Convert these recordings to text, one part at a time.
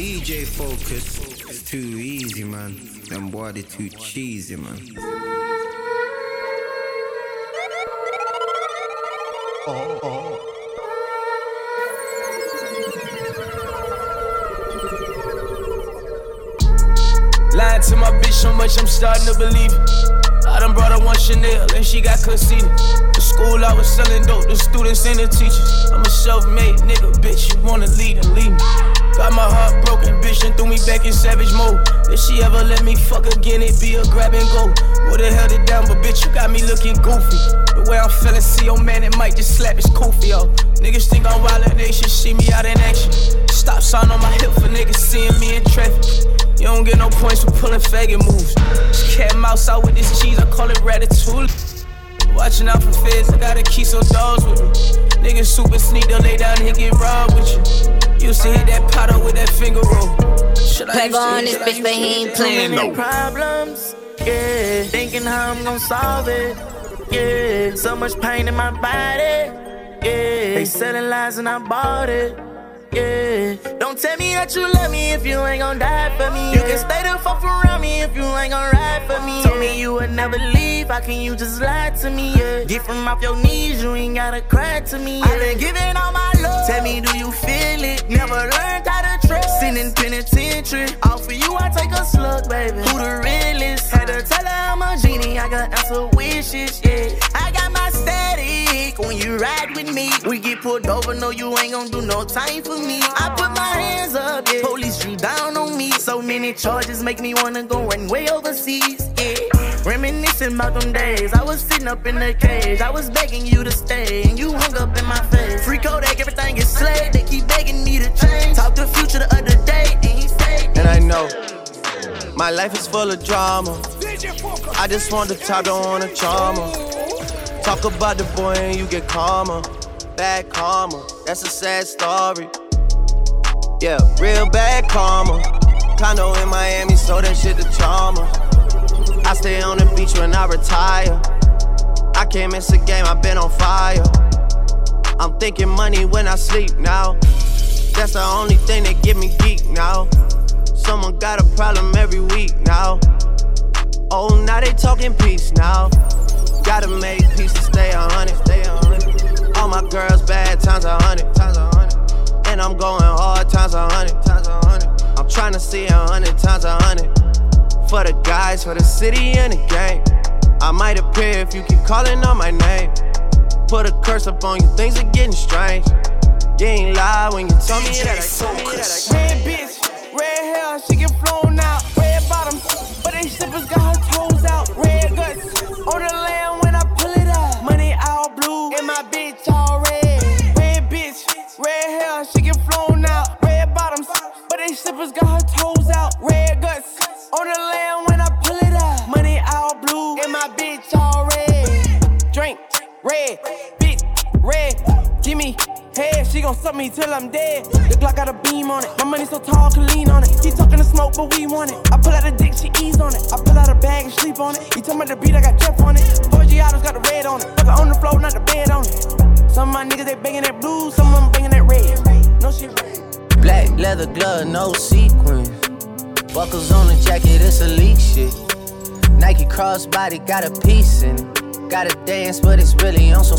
DJ Focus. It's too easy, man. Them boy, they too cheesy, man. Oh, oh. Lied to my bitch so much, I'm starting to believe it. I done brought her one Chanel and she got conceited. The school I was selling dope, the students and the teachers. I'm a self made nigga, bitch. You wanna lead and lead me. Got my heart broken, bitch, and threw me back in savage mode. If she ever let me fuck again, it'd be a grab and go. Would've held it down, but bitch, you got me looking goofy. The way I'm feeling, see your man, it might just slap his koofy off. Niggas think I'm wildin', they should see me out in action. Stop sign on my hip for niggas seeing me in traffic. You don't get no points for pulling faggot moves. Just cat mouse out with this cheese, I call it ratatouille. Watching out for feds, I gotta keep some dogs with me. Niggas super sneak, they'll lay down and get robbed with you. Used to hit that pot up with that finger roll. Should I on this bitch, but he ain't playing no problems. Yeah, thinking how I'm gonna solve it. Yeah, so much pain in my body. Yeah, they selling lies and I bought it. Yeah, don't tell me that you love me if you ain't gon' die for me. You can stay the fuck around me if you ain't gon' ride for me. Told me you would never leave, how can you just lie to me? Yeah, get from off your knees, you ain't gotta cry to me. Yeah. I been giving all my love. Tell me, do you feel it? Never learned how to trust. Sitting penitentiary, all for you, I take a slug, baby. Who the realest? Had to tell her I'm a genie, I got answer wishes, yeah. I got my static when you ride with me. We get pulled over, no, you ain't gon' do no time for me. I put my hands up, yeah. Police drew down on me. So many charges make me wanna go run way overseas, yeah. Reminiscing about them days. I was sitting up in the cage. I was begging you to stay, and you hung up in my face. Free Kodak, everything is slayed. They keep begging me to change. Talk to future my life is full of drama. I just want the don't want a trauma. Talk about the boy and you get calmer. Bad karma, that's a sad story. Yeah, real bad karma. Condo in Miami, so that shit the trauma. I stay on the beach when I retire. I can't miss a game, I've been on fire. I'm thinking money when I sleep now. That's the only thing that get me geek now. Someone got a problem every week now. Oh, now they talking peace now. Gotta make peace to stay a hundred, stay a hundred. All my girls bad times a hundred, times a hundred. And I'm going hard times a hundred, times a hundred. I'm trying to see a hundred times a hundred. For the guys, for the city and the game. I might appear if you keep calling on my name. Put a curse up on you, things are getting strange. You ain't lie when you tell me that I told me that I Hair, she get flown out. Red bottoms, but they slippers got her toes out. Red guts on the land when I pull it out. Money all blue, and my bitch all red. Red bitch, red hair, she get flown out. Red bottoms, but they slippers got her toes out. Red guts on the land when I pull it out. Money all blue, and my bitch all red. Drink, red, bitch, red. Me head, she gon' suck me till I'm dead. The Glock got a beam on it. My money so tall, can lean on it. He talking to smoke, but we want it. I pull out a dick, she ease on it. I pull out a bag and sleep on it. He talking about the beat, I got Jeff on it. Forgiatos got the red on it. Fuck on the floor, not the bed on it. Some of my niggas, they banging that blue, some of them banging that red. No shit. Black leather glove, no sequins. Buckles on the jacket, it's elite shit. Nike crossbody got a piece in it. Gotta dance, but it's really on some.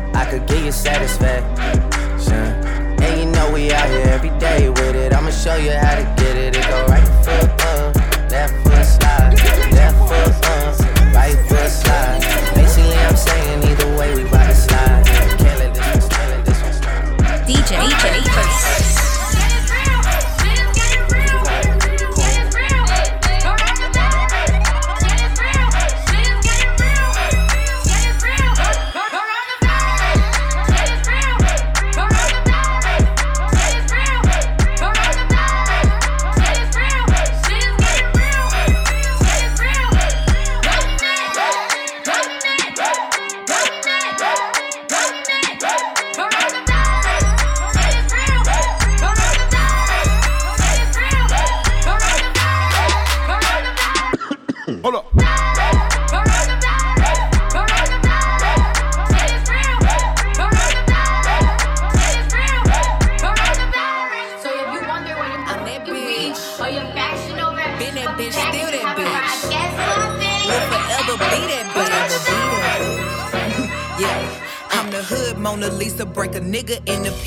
I could give you satisfaction. And you know we out here every day with it. I'ma show you how to get it. It go right foot up, left foot slide, left foot up, right foot slide. Basically, I'm saying either way we bout to slide. Can't let this one slide, this one slide. DJ, DJ,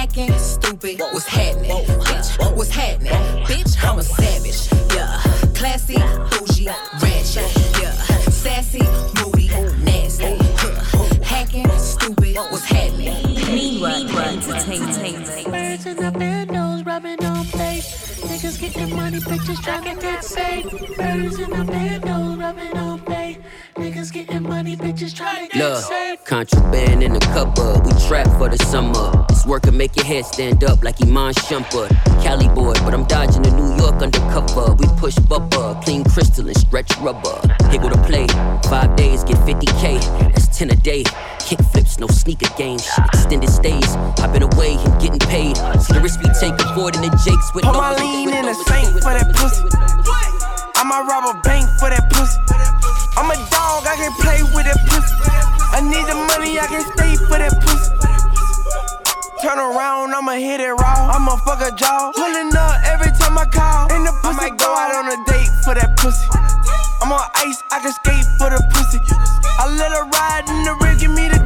Acting stupid. What's happening? Bitch, what's happening? Bitch, I'm a savage. Yeah. Classy, bougie, ratchet. Yeah. Sassy, moody, nasty. Hacking, stupid. What's happening? Meanwhile, entertainment. Birds in the windows rubbing on face. Niggas getting money, bitches trying to get paid. Birds in the windows rubbing on face. Niggas getting money, bitches trying to get Look, saved. contraband in the cupboard. Uh, we trap for the summer. This work can make your head stand up like Iman Shumpert. Cali boy, but I'm dodging the New York undercover. We push bubble, clean crystal and stretch rubber. Here go to play. Five days, get 50k. That's 10 a day. Kick flips, no sneaker games. Extended stays. I've been away and getting paid. See the risk we take, avoiding the jakes with Put no my lean with in no- the with- saint with- for that with- pussy. I'ma rob a bank for that pussy. I'm a dog, I can play with that pussy. I need the money, I can stay for that pussy. Turn around, I'ma hit it raw. I'ma fuck a jaw. Pulling up every time I call. And the pussy I might go out on a date for that pussy. I'm on ice, I can skate for the pussy. I let her ride in the rig, give me the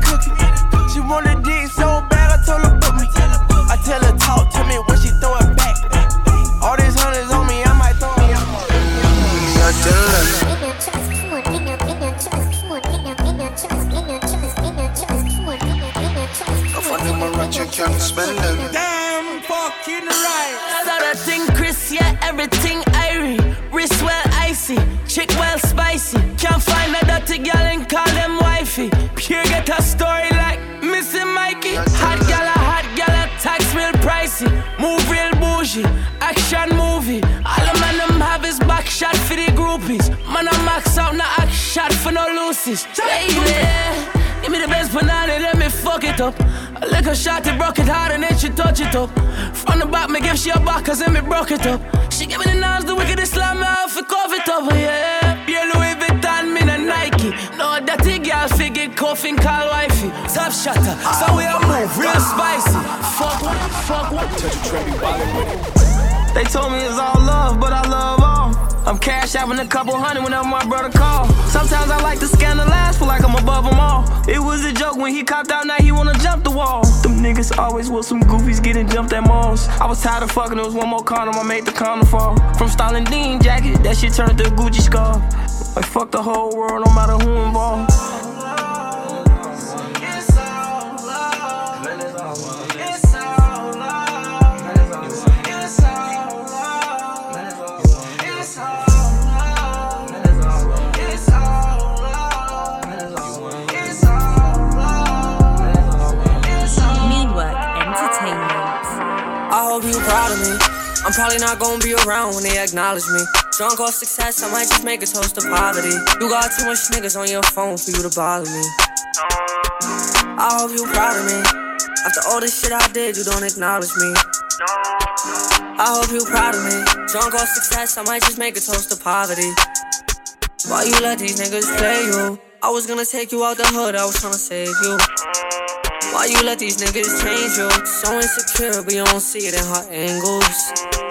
can't spend them. Damn fucking right. Saw that thing, Chris, yeah, everything irie. Wrist well icy, chick well spicy. Can't find a dirty girl and call them wifey. Pure get a story like Missy Mikey. Hot gal, a hot gal, a tax real pricey. Move real bougie, action movie. All the man them have is back shot for the groupies. Man, I max out, no act shot for no loosies. Baby. Give me the best banana, let me fuck it up. I A liquor shot, it broke it hard and then she touch it up. From the back, me give she a back, cause then me broke it up. She give me the knives, the wickedest slam me off, it cough it up, yeah. Yeah, Louis Vuitton, me no Nike. No, that girl figure coughing, call wifey. Top shatter, so we a move, real spicy. Fuck what, fuck what. They told me it's all love, but I love all. I'm cash having a couple hundred whenever my brother call. Sometimes I like to scandalize, feel like I'm above them all. It was a joke when he copped out, now he wanna jump the wall. Them niggas always was some goofies getting jumped at malls. I was tired of fucking, there was one more condom, I made the condom fall. From Stalin Dean jacket, that shit turned to a Gucci scarf. Like fuck the whole world, no matter who involved. Probably not gonna be around when they acknowledge me. Drunk off success, I might just make a toast to poverty. You got too much niggas on your phone for you to bother me. I hope you proud of me. After all this shit I did, you don't acknowledge me. I hope you proud of me. Drunk off success, I might just make a toast to poverty. Why you let these niggas play you? I was gonna take you out the hood, I was tryna save you. Why you let these niggas change you? So insecure, but you don't see it in her angles.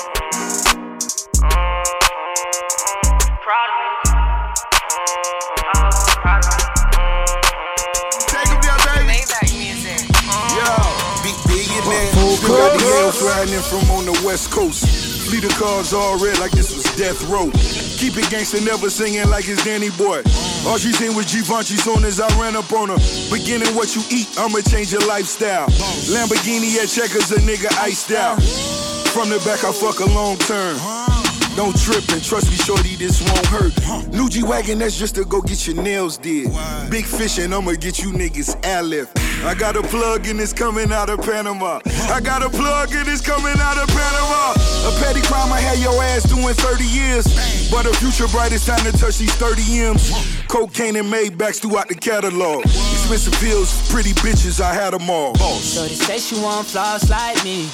Still got the L's riding in from on the west coast. Fleet of cars all red like this was death row. Keep it gangster, never singing like it's Danny Boy. All she seen was Givenchy soon as I ran up on her. Beginning what you eat, I'ma change your lifestyle. Lamborghini at checkers, a nigga iced out. From the back, I fuck a long term. Don't trip and trust me, shorty, this won't hurt. New G Wagon, that's just to go get your nails did. Big fish and I'ma get you niggas airlift. I got a plug in it's coming out of Panama. I got a plug in it's coming out of Panama. A petty crime I had your ass doing 30 years. But a future bright, it's time to touch these 30 M's. Cocaine and Maybachs throughout the catalog. Expensive bills, pretty bitches, I had them all. So they say she want flaws like me.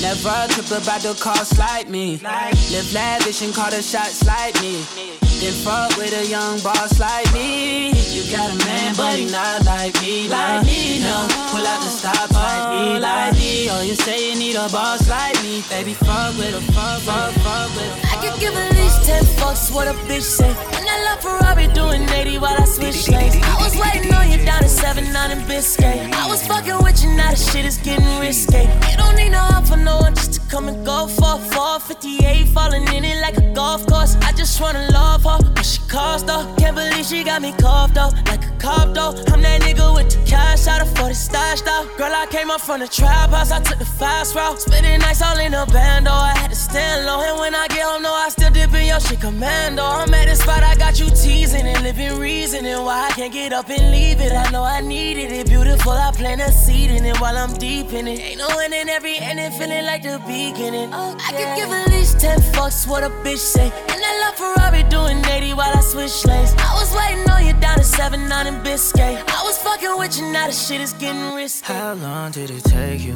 Never trip about the cost like me. Live lavish and call the shots like me. Then fuck with a young boss like me. You got a man, but he not like me. Like me, no. Pull out the stop like me, like me. Oh, you say you need a boss like me. Baby, fuck with a fuck, fuck, fuck with a I could give at least 10 fucks what a bitch say. And I love Ferrari doing 80 while I switch lanes. I was waiting on you down at 7 9 in Biscayne. I was fucking with you, now the shit is getting risky. You don't need no help for no one just to come and go for 458, falling in it like a golf course. I just wanna love her, what she cost though. Can't believe she got me cuffed though, like a cop though. I'm that nigga with the cash out of 40 stashed out. Girl, I came up from the trap house, I took the fast route. Spending nights all in a band, though. I had to stand low. And when I get home, no, I still dip in your shit commando. I'm at the spot, I got you teasing and living reasoning why I can't get up and leave it. I know I needed it, beautiful. I plant a seed in it while I'm deep in it. Ain't no end in every ending, feeling like the beginning. I could give at least 10 fucks what a bitch say. And I love Ferrari doing 80 while I switch lanes. I was waiting on you down at 7 9 in Biscayne. I was fucking with you, now the shit is getting risky. How long did it take you?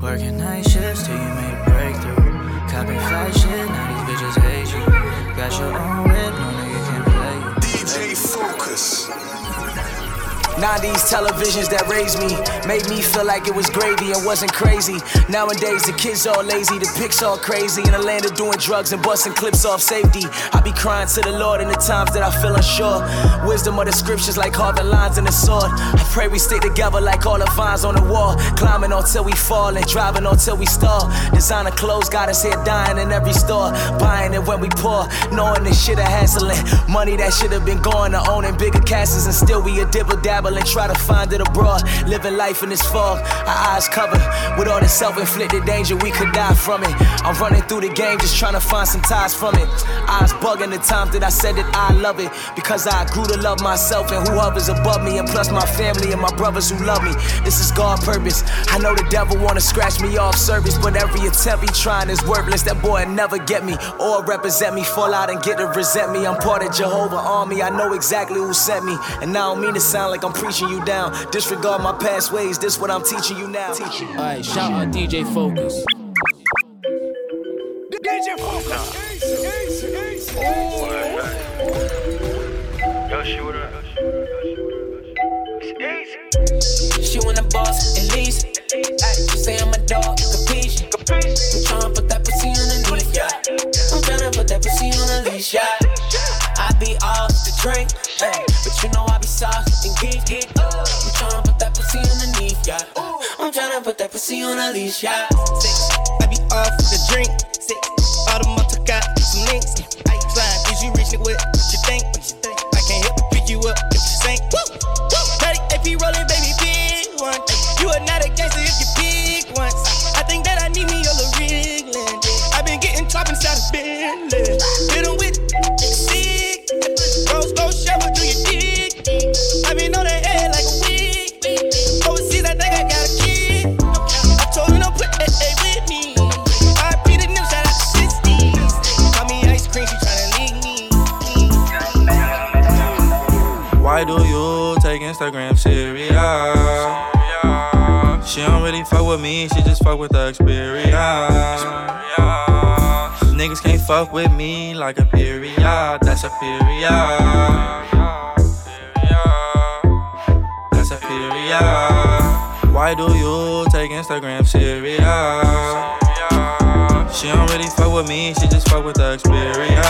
Working night shifts till you made a breakthrough. Copy fly shit, now these bitches hate you. Got your own whip, no nigga can play you. DJ Focus. 90s televisions that raised me made me feel like it was gravy and wasn't crazy. Nowadays, the kids all lazy, the pics all crazy. In a land of doing drugs and busting clips off safety. I be crying to the Lord in the times that I feel unsure. Wisdom of the scriptures like carving lines in the sword. I pray we stick together like all the vines on the wall. Climbing until we fall and driving until we stall. Designer clothes got us here dying in every store. Buying it when we poor, knowing this shit a hassling. Money that should have been going to owning bigger castles and still we a dibble dabble and try to find it abroad. Living life in this fog, our eyes covered with all the self inflicted danger, we could die from it. I'm running through the game just trying to find some ties from it. Eyes bugging the times that I said that I love it because I grew to love myself and who hovers above me, and plus my family and my brothers who love me. This is God's purpose. I know the devil wanna scratch me off service, but every attempt he trying is worthless. That boy never get me or represent me. Fall out and get to resent me. I'm part of Jehovah army. I know exactly who sent me, and I don't mean to sound like I'm preaching you down. Disregard my past ways. This what I'm teaching you now. Teaching you. Alright, shout out DJ Focus. DJ Focus. She want a boss, at least. Ay, she say I'm a dog, capiche. I'm tryna put that pussy underneath, yeah. I'm tryna put that pussy on a leash, yeah. I be off the drink, ay, but you know I be soft and geek, geek. I'm tryna put that pussy underneath, yeah. I'm tryna put that pussy on a leash, yeah. Six, I be off the drink. Six, all the motor got some links. I slime, is you reaching with fuck with the experience. Niggas can't fuck with me like a period, that's a period. That's a period. Why do you take Instagram serious? She don't really fuck with me, she just fuck with the experience.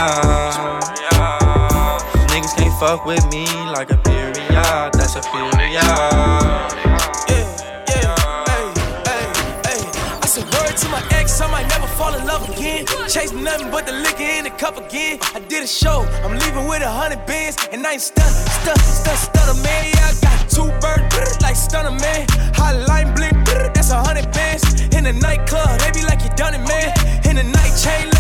Niggas can't fuck with me like a period, that's a period. Said word to my ex, I might never fall in love again. Chase nothing but the liquor in the cup again. I did a show, I'm leaving with a hundred bands, and I ain't stun, stun, stun, stunner man. Yeah, I got two bird like stunner man. Hotline Bling, that's a hundred bands. In the nightclub, they be like you done it, man. In the night chain,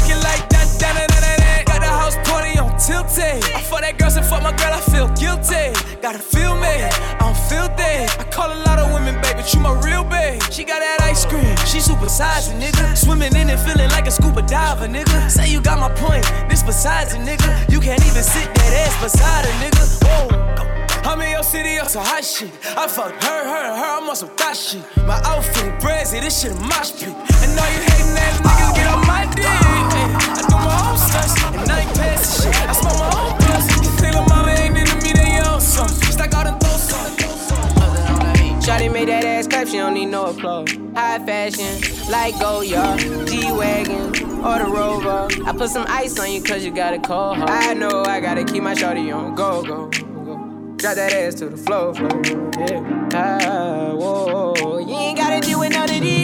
tilted. I fuck that girl, and fuck my girl, I feel guilty. Gotta feel me, I'm filthy. I call a lot of women, baby, you my real babe. She got that ice cream, she super sizing, nigga. Swimming in it, feeling like a scuba diver, nigga. Say you got my point, this besides it, nigga. You can't even sit that ass beside a nigga. Whoa. I'm in your city, on some hot shit. I fucked her, her, her, I'm on some thot shit. My outfit brazy, this shit a mosh pit. And all you hating ass niggas get on my dick. Do own stunts, and I ain't pass shit. I smoke my own blunts. Think little mama ain't into me, they own something. Stack out and throw something. Shawty made that ass clap, she don't need no applause. High fashion, like Goya, G-Wagon, or the Rover. I put some ice on you cause you got a cold heart. I know I gotta keep my shawty on go, go, go. Drop that ass to the floor, floor, yeah. Ah, whoa, you ain't gotta deal with none of these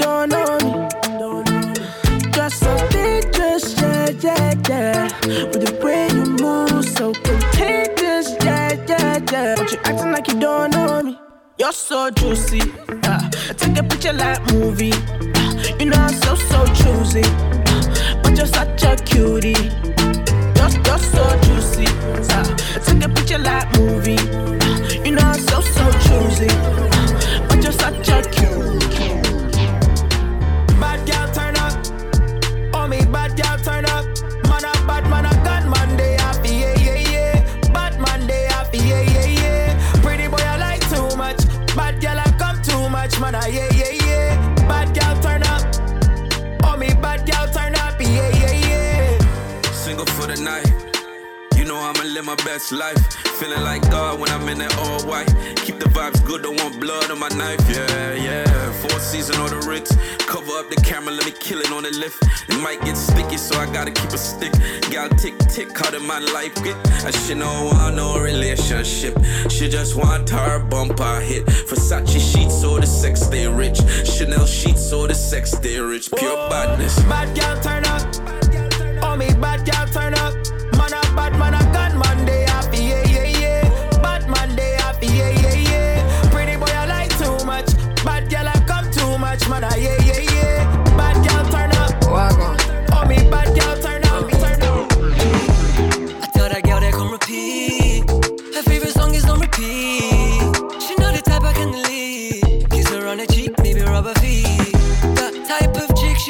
Don't know me. Just so dangerous, yeah, yeah, yeah. With the way you move, so contagious, yeah, yeah, yeah. But you acting like you don't know me. You're so juicy, uh, take a picture like movie. Uh, you know I'm so so choosy, uh, but you're such a cutie. You're, you're so juicy. Uh, take a picture like movie. Uh, you know I'm so so choosy, uh, but you're such a cutie. Live my best life. Feeling like God when I'm in that all white. Keep the vibes good, don't want blood on my knife. Yeah, yeah. Four season on the Ritz. Cover up the camera, let me kill it on the lift. It might get sticky, so I gotta keep a stick. Got tick tick, how did my life get? I should know want no relationship. She just want her bumper hit. Versace sheets, so the sex stay rich. Chanel sheets, so the sex stay rich. Pure badness. Bad girl turn up. Oh me bad girl turn up.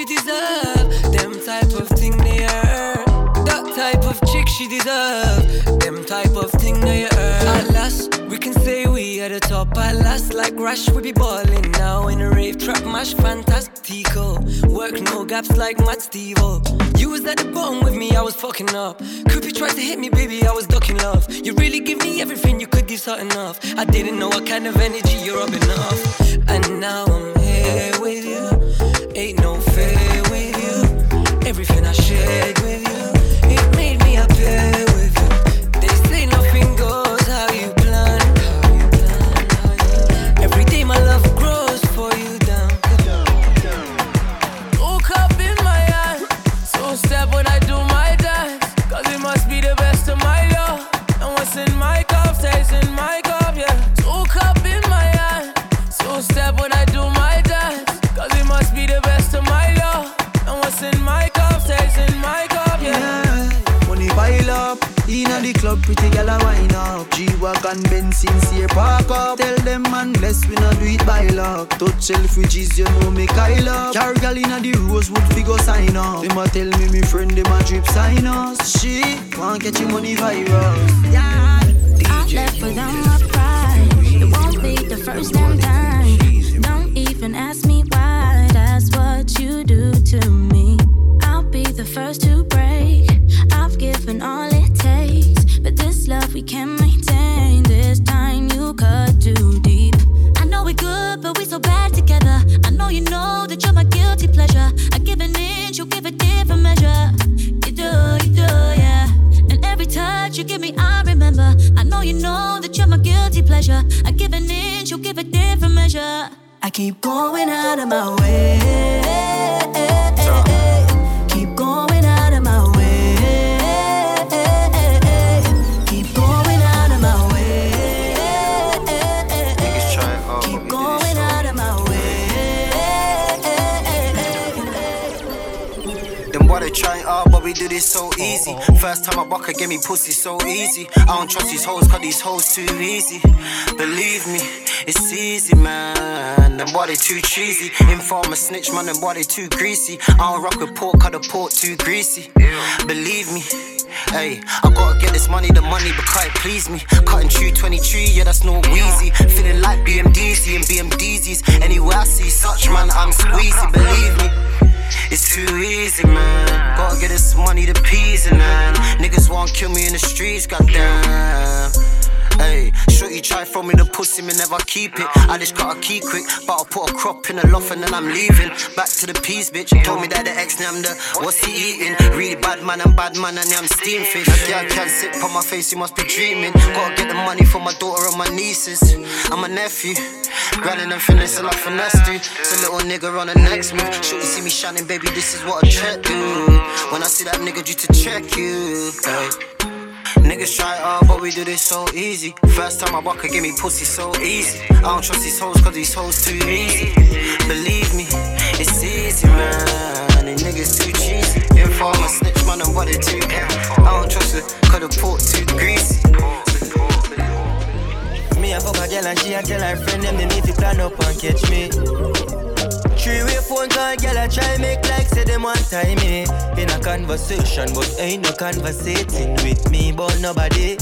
She deserve. Them type of thing they earn. That type of chick she deserve. The top. At last, like Rush, we be balling now in a rave trap mash, fantastico. Work no gaps like Matt Stevo. You was at the bottom with me, I was fucking up. Creepy tried to hit me, baby, I was ducking love. You really give me everything you could give something off. I didn't know what kind of energy you're rubbing off. And now I'm here with you. Ain't no fair with you. Everything I shared with you, it made me appear club, pretty gal a wine up. G-Wagon, sincere park up. Tell them man bless, we not do it by luck. Touch you know up. Figure sign up. Them a tell me me friend, them a drip sign us. She catch money viral. Yeah. I left without my pride. It won't be the first damn time. Don't even ask me why. That's what you do to me. I'll be the first to break. I've given all it takes, but this love we can't maintain. This time you cut too deep. I know we're good, but we're so bad together. I know you know that you're my guilty pleasure. I give an inch, you give a different measure. You do, you do, yeah. And every touch you give me, I remember. I know you know that you're my guilty pleasure. I give an inch, you give a different measure. I keep going out of my way. Keep we do this so easy. First time I buck her, get me pussy so easy. I don't trust these hoes, cause these hoes too easy. Believe me, it's easy, man. Them boy they too cheesy. Informer snitch, man, them boy they too greasy. I don't rock with pork, cause the pork too greasy. Believe me. Hey, I gotta get this money, the money, because it please me. Cutting through 23, yeah, that's no wheezy. Feeling like BMDC and BMDZs. Anywhere I see such, man, I'm squeezy, believe me. It's too easy, man. Gotta get this money to peas and. Niggas won't kill me in the streets, goddamn. Hey, shorty try throw me the pussy, me never keep it. I just got a key quick, but I'll put a crop in the loft and then I'm leaving. Back to the peas, bitch. Told me that the ex named the what's he eating? Really bad man and bad man and I'm steam fish. Yeah, I can't sit on my face, you must be dreaming. Gotta get the money for my daughter and my nieces. I'm a nephew. Grinding and finessing like finesse do. It's a little nigga on the next move. Shorty see me shining, baby, this is what a check do. When I see that nigga, due to check you. Hey. Niggas try hard, but we do this so easy. First time I walk, give me pussy so easy. I don't trust these hoes, cause these hoes too easy. Believe me, it's easy, man. These niggas too cheesy. Informer, snitch, man, and what they too I don't trust it, cause the pork too greasy. Me a fuck a girl and she a tell her friend them they need to plan up and catch me. Three way phone call, girl I try make like say them one time me in a conversation, but ain't no conversating with me, but nobody.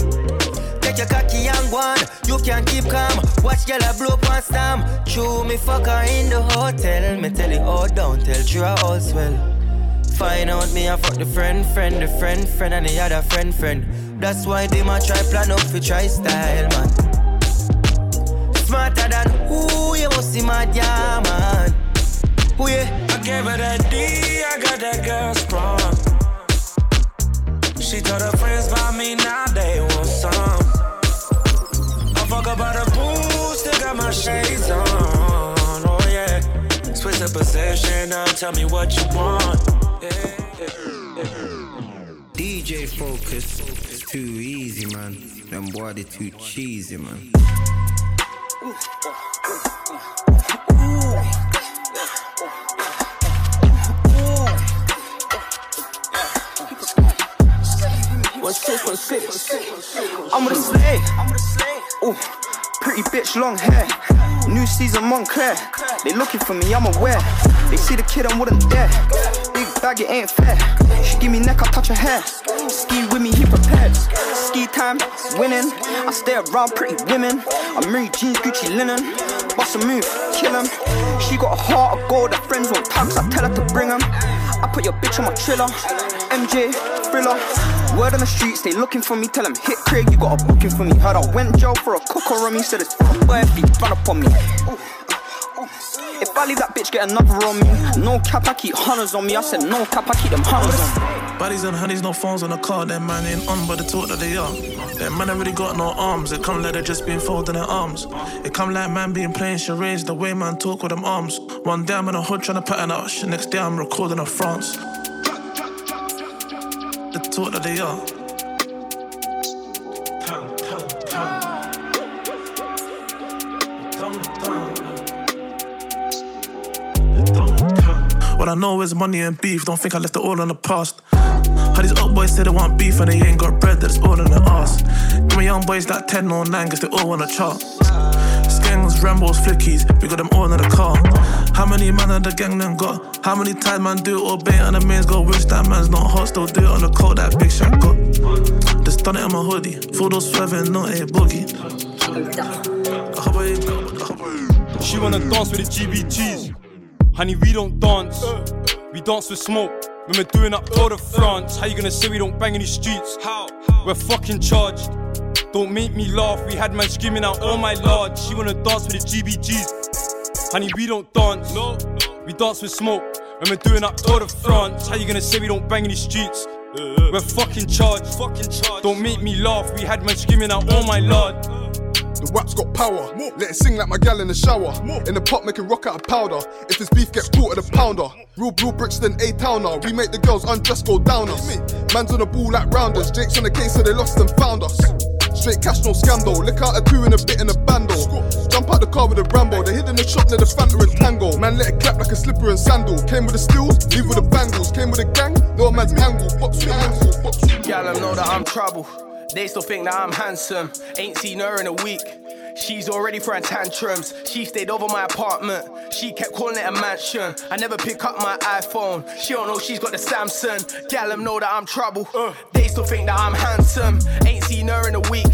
Take your cocky and go on, you can keep calm. Watch girl I blow up one stam. Chew me fuck her in the hotel. Me tell it all down, tell you all swell. Find out me I fuck the friend, friend, the friend, friend, and the other friend, friend. That's why they might try plan up for try style, man. Smarter than who you must see my yeah, man. Who yeah? I gave her that D, I got that girl sprung. She told her friends about me, now they want some. I fuck about the pool, still got my shades on. Oh yeah. Switch the position, now tell me what you want. DJ Focus, it's too easy, man. Them boy they too cheesy, man. One six, one six. I'm with a slay. Ooh, pretty bitch, long hair. New season, Moncler. They looking for me, I'm aware. They see the kid, I wouldn't dare. Big bag, it ain't fair. She give me neck, I touch her hair. Ski with me, he prepared. Ski time, winning. I stay around pretty women. Amiri jeans, Gucci linen. Bust a move, kill him. She got a heart of gold, her friends want tax, I tell her to bring them. I put your bitch on my trailer. MJ, thriller. Word on the streets, they looking for me. Tell them, hit Craig, you got a booking for me. Heard I went jail for a cooker on me. Said it's he run up on me. If I leave that bitch, get another on me. No cap, I keep hunters on me. I said no cap, I keep them hunters on me. Bodies and honeys, no phones on the car. Them man ain't on, but the talk that they are. Them man ain't really got no arms. They come like they just been folding their arms. It come like man being playing charades. The way man talk with them arms. One day I'm in a hood trying to pattern out. Next day I'm recording in France. That they are. What I know is money and beef. Don't think I left it all in the past. How these old boys say they want beef and they ain't got bread, that's all in the ass. Give me young boys like 10 or 9, cause they all wanna chart. Skangs, Rambos, Flickies, we got them all in the car. How many man of the gang then got? How many times man do it or bait and the mains go wish that man's not hot, still do it on the cold that big shot got. Just done it on my hoodie, full those swerving, not a boogie. She wanna dance with the GBGs. Honey, we don't dance. We dance with smoke. When we're doing up Tour de France, how you gonna say we don't bang in these streets? How? We're fucking charged. Don't make me laugh. We had man screaming out, oh my lord. She wanna dance with the GBGs. Honey, we don't dance. No. We dance with smoke. When we're doing up Tour de France, how you gonna say we don't bang in these streets? We're fucking charged. Fucking charged. Don't make me laugh. We had man screaming out, oh my lord. The WAP's got power. Let it sing like my gal in the shower. In the pot, making rock out of powder. If it's beef, gets caught at the pounder. Real blue Brixton, A towner. We make the girls undress, go down us. Man's on the ball like rounders. Jake's on the case, so they lost and found us. Straight cash, no scandal. Lick out a two in a bit in a bando. Jump out the car with a Rambo. They hid in the shop near the Fanta and Tango. Man, let it clap like a slipper and sandal. Came with the stills, leave with the bangles. Came with a gang, no man's angle. Pop sweet angle, sweet. Gal, them know that I'm trouble. They still think that I'm handsome. Ain't seen her in a week. She's already throwing tantrums. She stayed over my apartment. She kept calling it a mansion. I never pick up my iPhone. She don't know she's got the Samsung. Gal, them know that I'm trouble. Uh, They still think that I'm handsome. Ain't seen her in a week.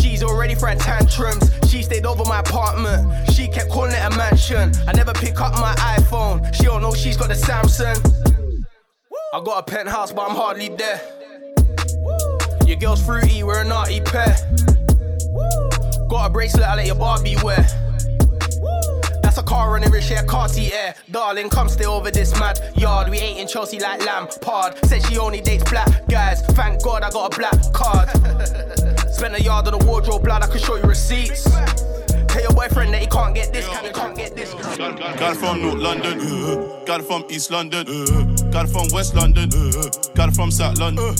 She's already throwing tantrums. She stayed over my apartment. She kept calling it a mansion. I never pick up my iPhone. She don't know she's got the Samsung. I got a penthouse, but I'm hardly there. Your girl's fruity, we're a naughty pair. Got a bracelet, I let your Barbie wear. That's a car running rich, yeah, Cartier. Darling, come stay over this mad yard. We ain't in Chelsea like Lampard. Said she only dates black guys. Thank God I got a black card. Spent a yard on the wardrobe, blood, I can show you receipts. Tell your boyfriend that he can't get this, he can't get this. Got it from North London, uh, got from East London, uh, got from West London, uh, got from South London.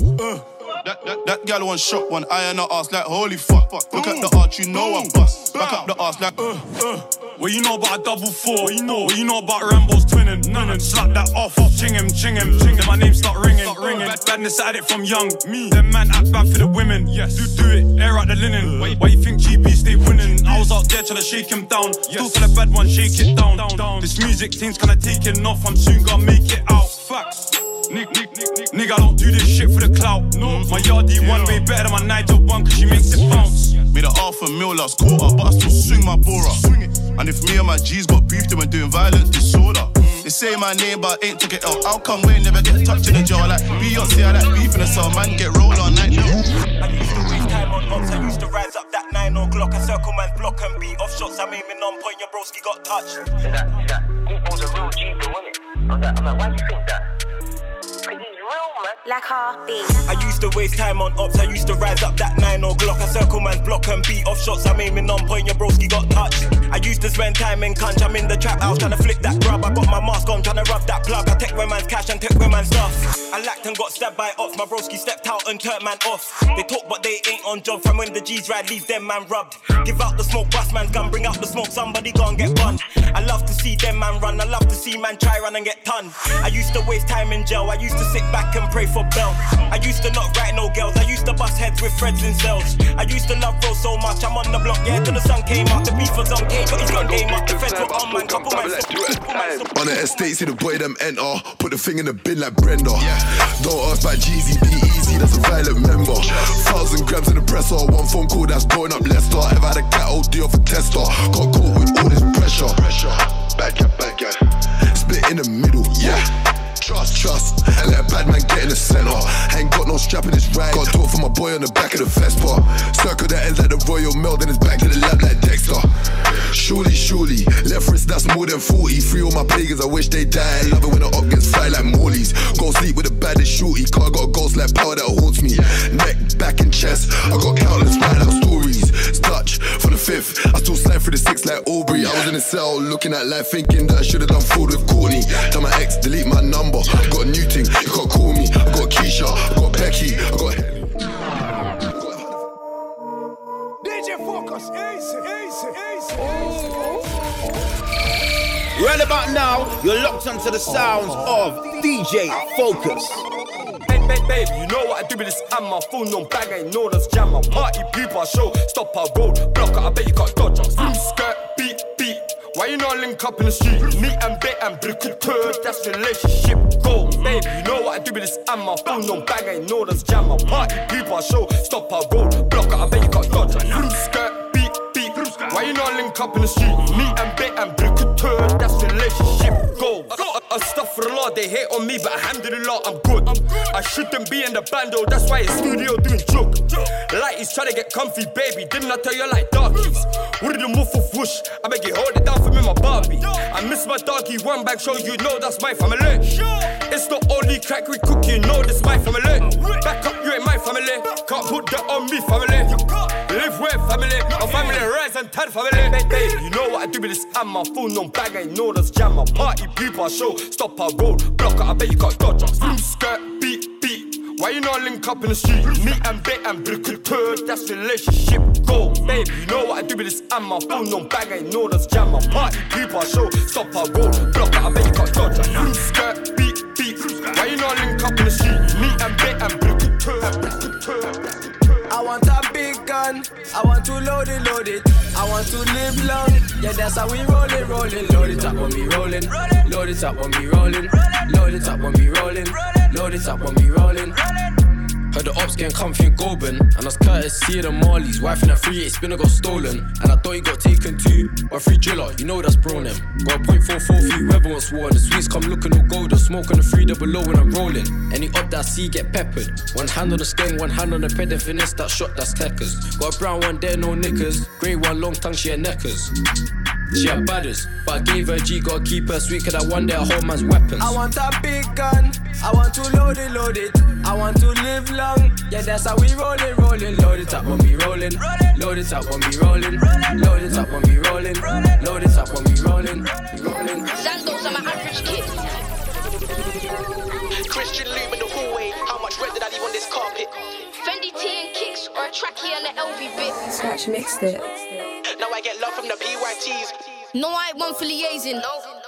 That, that, that gal one shot, one eye on her ass like holy fuck. Look at the arch, you know I'm bust. Back up the ass like uh, uh. What you know about a double four? What you know? What you know about Rambo's twinning? None slap that off. Ching him, ching him, ching him. My name start ringing, start ringing. Bad, badness at it from young. Me, them man act bad for the women. Yes, do do it, air out the linen. Why, why you think GB stay winning? I was out there trying to shake him down. Still for the bad one, shake it down. down. This music thing's kinda taking off. I'm soon gonna make it out. Facts. Nick, Nick, Nick, Nick. Nigga, I don't do this shit for the clout. No, my yardie one way better than my Nigel one, cause she makes it bounce. Made a half a mil last quarter, but I still swing my bora. And if me and my G's got beef, then we're doing violent disorder. Mm. They say my name, but I ain't took it out. How come we never get touched in the jaw? Like Beyonce, I like beef in the cell, man, get rolled on night. I used to waste time on ops, I used to rise up that 9 o'clock and circle man's block and beat off shots. I'm aiming on point, your broski got touched. Is that, is that, Deepo's a real G, though, isn't it? I'm like, I'm like, why do you think that? Like heartbeat. I used to waste time on ops, I used to rise up that 9 o'clock. I circle man's block and beat off shots. I'm aiming on point, your broski got touched. I used to spend time in conch, I'm in the trap house trying to flip that grub. I got my mask on, trying to rub that plug. I take where man's cash and take where man's stuff. I lacked and got stabbed by ops, my broski stepped out and turned man off. They talk but they ain't on job from when the G's ride, leave them man rubbed. Give out the smoke, bust man's gun, bring out the smoke, somebody gon' get bun. I love to see them man run, I love to see man try run and get ton. I used to waste time in jail, I used to sit back and pray for bail. I used to not write no girls, I used to bust heads with threads and cells. I used to love bro so much, I'm on the block, yeah, till the sun came out. The beef was on K, got his gun game up, the feds were on man, couple man. On the estate, see the boy them enter. Put the thing in the bin like Brenda. Don't ask about Jeezy, be easy, that's a violent member. Thousand grams in the presser, one phone call that's blowing up Leicester. Ever had a cat OD off a tester? Got caught with all this pressure. Pressure, Bad guy, bad guy. Split in the middle, yeah. Trust, trust, and let a bad man get in the center. Ain't got no strap in his ride. Got talk for my boy on the back of the Vespa. Circle that ends like the Royal Mail, then it's back to the lab like Dexter. Surely, surely, left wrist that's more than 40. Free all my pagans, I wish they died. Love it when the up gets fly like Morley's. Go sleep with the baddest shooty. Car got a ghost like power that haunts me. Neck, back, and chest. I got countless ride out stories. Touch for the fifth. I still slide through the six like Aubrey. I was in the cell looking at life, thinking that I should have done fraud with Courtney. Tell my ex, delete my number. Got a new thing, you can't call me. I got Keisha, I got Becky, I got. DJ Focus, easy, easy, easy. Right about now, you're locked onto the sounds of DJ Focus. Babe, babe, babe, you know what I do with this ammo. Phone on bag, ain't know that's jammer. Party people, I show, stop our road, block it, I bet you got dodge. Boom, skirt, beat, beat. Why you not link up in the street? Me and Bet and Brickleteur, that's relationship goals. Babe, you know what I do with this ammo. Phone on bag, ain't know that's jammer. Party people, I show, stop our road, block it, I bet you got dodge. Boom, skirt, beat, beat. Why you not link up in the street? Me and Bet and Brickleteur, that's relationship goals. I stuff for the law, they hate on me, but I handle it alhamdulillah, I'm good. I shouldn't be in the bando, that's why it's studio doing joke. Lighties trying to get comfy, baby. Didn't I tell you like darkies? What did the move of whoosh? I beg you, hold it down for me, my Barbie. I miss my doggy, one bag show, you know that's my family. It's the only crack we cook, you know this my family. Oh, Back up, you ain't my family. Can't put that on me, family. Live with family, my family right them tad family. Baby, you know what I do with this and my phone on bag, ain't know that's jammer. Party people, I show, stop our road, block I bet you can't dodge us. Boom, skirt, beat, beat. Why you not link up in the street? Me and Bet and Brickleturd, that's relationship goal. Baby, you know what I do with this and my phone on bag, ain't know that's jammer. Party people, I show, stop our road, block I bet you can't dodge us. Boom, skirt, beat, beat. Why you not link up in the street? Me and Bet and Brickleturd. I want a big gun. I want to load it, load it. I want to live long. Yeah, that's how we roll it, roll it. Load it up when we rolling. Load it up when we rolling. Load it up when we rolling. Load it up when we rolling. Heard the ops getting comfy in Goulburn And was courtesy of the Marleys Wife in a 3 spinner got stolen. And I thought he got taken too By free driller, you know that's bro them Got a point four four feet, weather once worn The sweets come looking all gold The smoke on the three double low when I'm rolling. Any up that I see get peppered. One hand on the skin, one hand on the ped finesse that shot, that's techers Got a brown one there, no knickers. Grey one, long tongue, she had neckers she had badders, but I gave her G, gotta keep her sweet, cause I one day I hold man's weapons. I want a big gun, I want to load it, load it. I want to live long, yeah, that's how we roll it, rolling. Load it up when we rolling, load it up when we rolling, load it up when we rolling, load it up when we rolling, rolling. Zandos, I'm an average kid. Christian Loom in the hallway. How much red did I leave on this carpet? Fendi T and kicks, or a trackie and an LV bit. Scratch mixed it. Now I get love from the PYTs. No, I ain't one for liaising.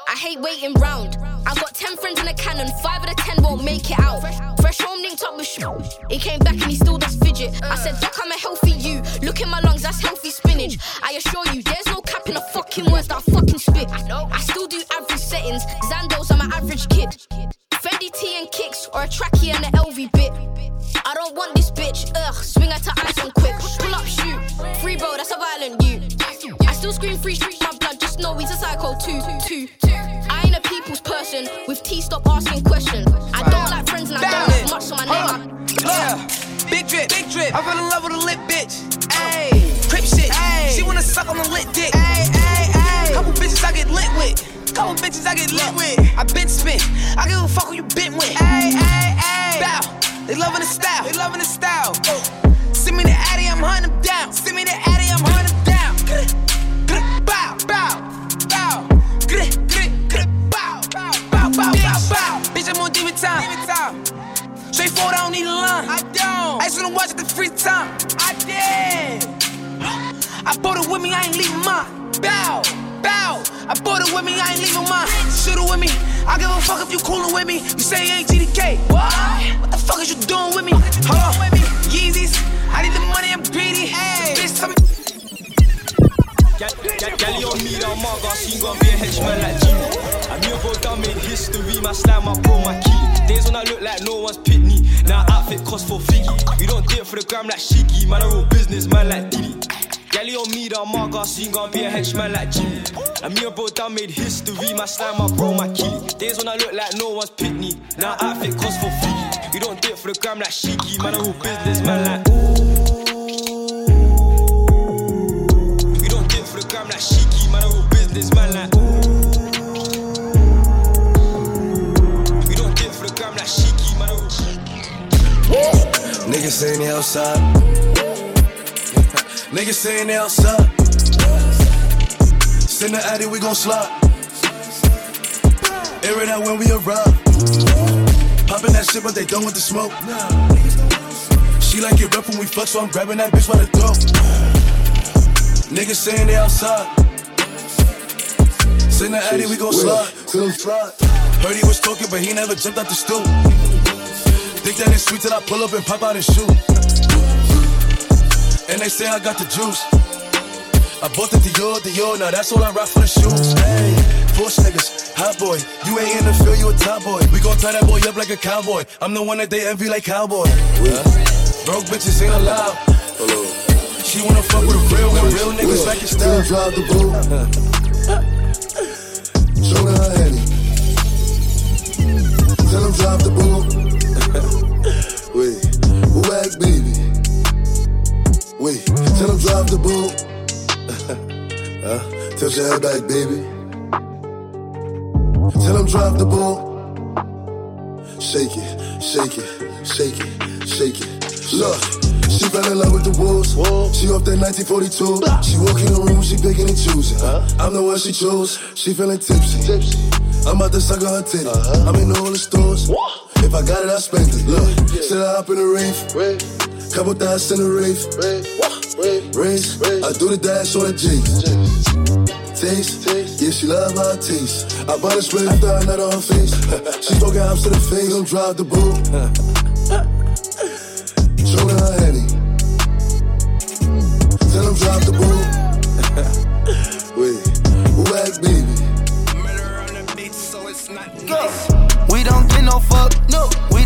I hate waiting round. I got 10 friends in a cannon, 5 out of the 10 won't make it out. Fresh home linked up with sh. He came back and he still does fidget. I said, Doc, I'm a healthy you. Look in my lungs, that's healthy spinach. I assure you, there's no cap in the fucking words that I fucking spit. I still do average settings. Zandos, I'm an average kid. Fendi T and kicks, or a trackie and an LV bit. I don't want this bitch, ugh. Swing her to ice on quick. Pull up, shoot. Free bro, that's a violent you. I still scream free street, my blood, just know he's a psycho too. Two. I ain't a people's person. With T, stop asking questions. I don't like friends and I don't have much, so my name. Yeah. Big drip, big drip. I fell in love with a lit bitch. Ayy, crip shit. Ayy, she wanna suck on a lit dick. Ayy, ayy, ayy. Couple bitches I get lit with. Couple bitches I get lit with. I been spit. I give a fuck who you been with. Ayy, ayy, ayy. Bow. They loving the style. They loving the style. Send me the Addy, I'm hunting them down. Send me the Addy, I'm hunting them down. Bow, bow, bow. Bow, bow, bow, bow, bow. Bow. Bitch, I'm on. Demon time. Straightforward, I don't need a line. I don't. I just wanna watch it the free time. I did. I bought it with me, I ain't leaving mine. Bow, bow. I bought it with me, I ain't leaving mine. Shoot it with me. I give a fuck if you coolin' with me. You say you ain't GDK. What? What the fuck is you doing with me? Hold on. Yeezys. I need the money, I'm greedy. Hey. Bitch, tell me. Gally on me, down Marga, she ain't gonna be a henchman like Jimmy. And me and bro done made history, my slime, my bro, my key. Days when I look like no one's picked me. Now outfit cost for figgy. We don't date for the gram like Shiggy, man, a real business man like Diddy. Gally on me, down Marga, she ain't gonna be a henchman like Jimmy. And me and bro done made history, my slime, my bro, my key. Days when I look like no one's picked me. Now outfit cost for figgy. We don't date for the gram like Shiggy, man, a real business man like We don't date for the gram like Shiggy, man, a real business man like We don't date for the gram like Shiggy, man, a real Niggas saying they outside. Niggas saying they outside. Send the addy, we gon' slide. Air it out when we arrive. Popping that shit, but they done with the smoke. She like it rough when we fuck, so I'm grabbing that bitch by the throat. Niggas saying they outside. Send the addy, we gon' slide. Heard he was talking, but he never jumped out the stool. Think that it's sweet till I pull up and pop out and shoot. And they say I got the juice. I bought the Dior, Dior, now that's all I rock for the shoes. Hey, force niggas, hot boy. You ain't in the field, you a top boy. We gon' tie that boy up like a cowboy. I'm the one that they envy like cowboy. Huh? Broke bitches ain't allowed. She wanna fuck with a real one, real niggas like your style. drive the boat. Show her Henny. Tell him drive the boat. Wait, whack baby. Wait, tell him drive the boat. huh? Tilt your head back, baby. Tell him drive the boat. Shake it, shake it, shake it, shake it. Look, She fell in love with the wolves. She off that 1942. She walk in the room, she picking and choosing. I'm the one she chose. She feeling tipsy. I'm about to suck on her titty. I'm in all the stores. If I got it, I spend it. Look, said I hop in the rave. Couple thousand in the rave. Race, I do the dash on the G. Taste, yeah, she love my taste. I bought a spray I nut on her face. she smoking hops to the face, don't drive the bull. Show her Henny. Tell him drop the bull.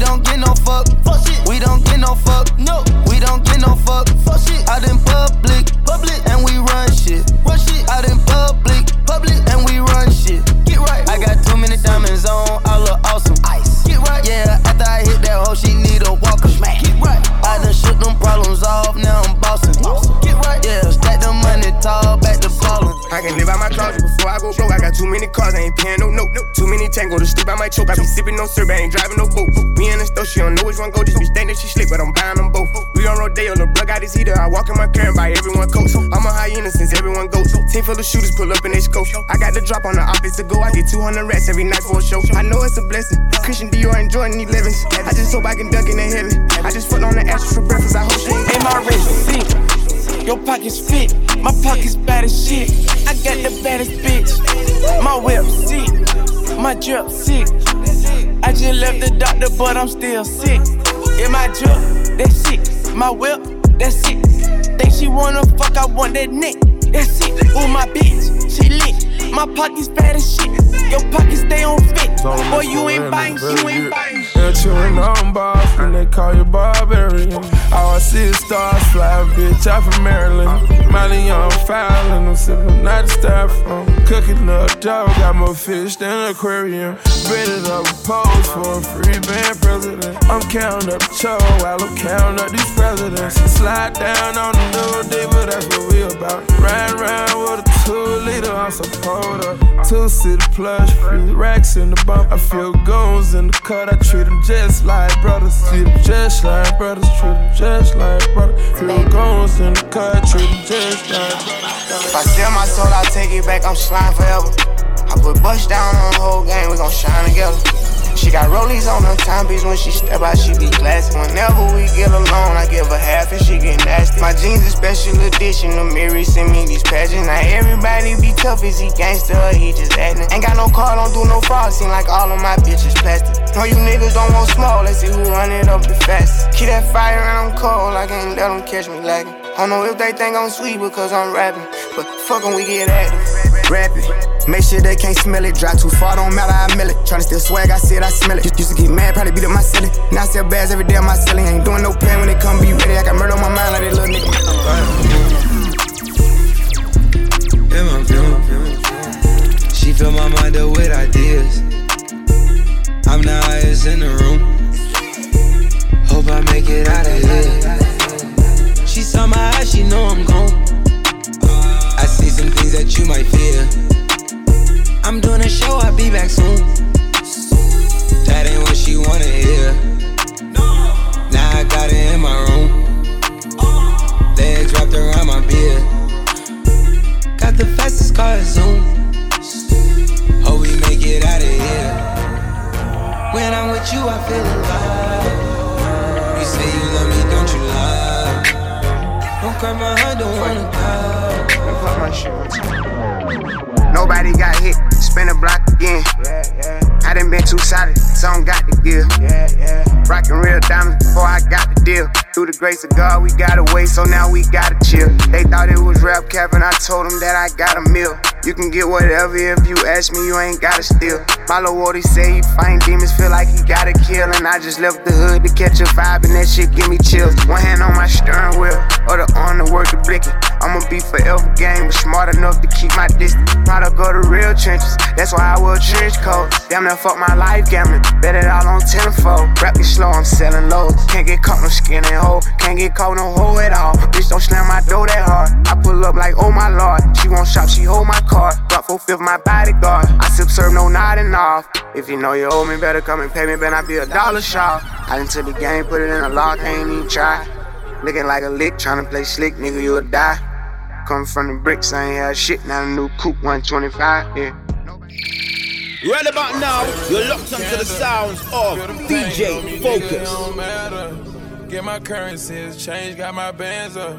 Don't get no fuck, fuck shit. We don't get no fuck, no. We don't get no fuck, fuck shit. Out in public, public, and we run shit, run shit. Out in public, public, and we run shit. Get right. I got too many diamonds on, I look awesome. Ice. Get right. Yeah, after I hit that hoe, she need a walker. Smack. Get right. I done shook them problems off, now I can live out my closet before I go broke. I got too many cars, I ain't paying no note. Too many tango to sleep, I might choke. I be sipping no syrup, I ain't driving no boat. We in the store, she don't know which one go. Just be think that she sleep, but I'm buying them both. We on Rodeo, the plug got his heater. I walk in my car and buy everyone coats. I'm a hyena since everyone goes. Team full of shooters pull up in they scope. I got the drop on the office to go. I get 200 rats every night for a show. I know it's a blessing. Christian Dior and Jordan 11s. I just hope I can duck in the heaven. I just put on the ashes for breakfast. I hope she ain't in my wrist. Your pockets fit. My pockets bad as shit. I got the baddest bitch. My whip sick. My drip sick. I just left the doctor, but I'm still sick. In my drip, that's sick. My whip, that's sick. Think she wanna fuck, I want that neck. That's it. Ooh, my bitch, she lit. My pockets fat as shit. Your pockets stay on fit. Boy, you ain't buying, you ain't buying. They're chewing on boss and they call you barbarian. All I see is stars fly, bitch, out from Maryland. Miley on fire, and I'm sipping not styrofoam. Cooking up dough, got more fish than an aquarium. Ready to pose for a free band president. I'm counting up the show while I'm counting up these presidents. Slide down on the new diva, that's what we about. Ride around with a two liter, I'm so Two city plush, free racks in the bump. I feel goons in the cut, I treat them just like brothers. Treat them just like brothers, treat them just like brothers. Feel goons in the cut, treat them just like brothers. If I sell my soul, I'll take it back, I'm slime forever. I put bust down on the whole game, we gon' shine together. She got rollies on her timepiece when she step out, she be classy. Whenever we get alone, I give her half and she get nasty. My jeans a special edition, the mirror send me these patches. Now everybody be tough, is he gangster or he just acting? Ain't got no car, don't do no fraud, seem like all of my bitches plastic. No, you niggas don't want small, let's see who run it up the fastest. Keep that fire and I'm cold, I can't let them catch me lagging. I don't know if they think I'm sweet because I'm rapping, but fuck 'em, we get active. Rapping. Make sure they can't smell it. Drive too far, don't matter, I mill it. Tryna steal swag, I said I smell it. Used to get mad, probably beat up my silly. Now I sell bags every day on my silly. Ain't doing no plan when they come be ready. I got murder on my mind like that little nigga. In my view, she fill my mind up with ideas. I'm the highest in the room. Hope I make it out of here. She saw my eyes, she know I'm gone. That you might fear. I'm doing a show, I'll be back soon. That ain't what she wanna hear. Now I got it in my room. Legs wrapped around my beard. Got the fastest car Zoom. Hope we make it out of here. When I'm with you, I feel alive. You say you love me, don't you lie? Don't cry my heart, don't wanna die. Done been too solid, so I got the gear. Rockin' real diamonds before I got deal. Through the grace of God, we got away, so now we gotta chill. They thought it was rap cap, and I told them that I got a meal. You can get whatever if you ask me, you ain't gotta steal. My lil' Wardy say he find demons, feel like he gotta kill. And I just left the hood to catch a vibe, and that shit give me chills. One hand on my steering wheel, other on the work the blicky. I'ma be forever game, but smart enough to keep my distance. Product of the real trenches, that's why I wear trench coats. Damn near fuck my life gambling, bet it all on tenfold. Rap me slow, I'm selling lows. Can't get caught no skin and hole, can't get caught no hole at all. Bitch, don't slam my door that hard. I pull up like, oh my lord. She won't shop, she hold my card. Got full fifth my bodyguard. I sip serve, no nodding off. If you know you owe me, better come and pay me, better not be a dollar short. I done took the game, put it in a lock, I ain't even try. Looking like a lick, tryna play slick, nigga, you'll die. Come from the bricks, I ain't had shit, now the new coupe 125, yeah. Right about now, you're locked onto the sounds of DJ Fokus. Don't. Get my currencies change, got my bands up.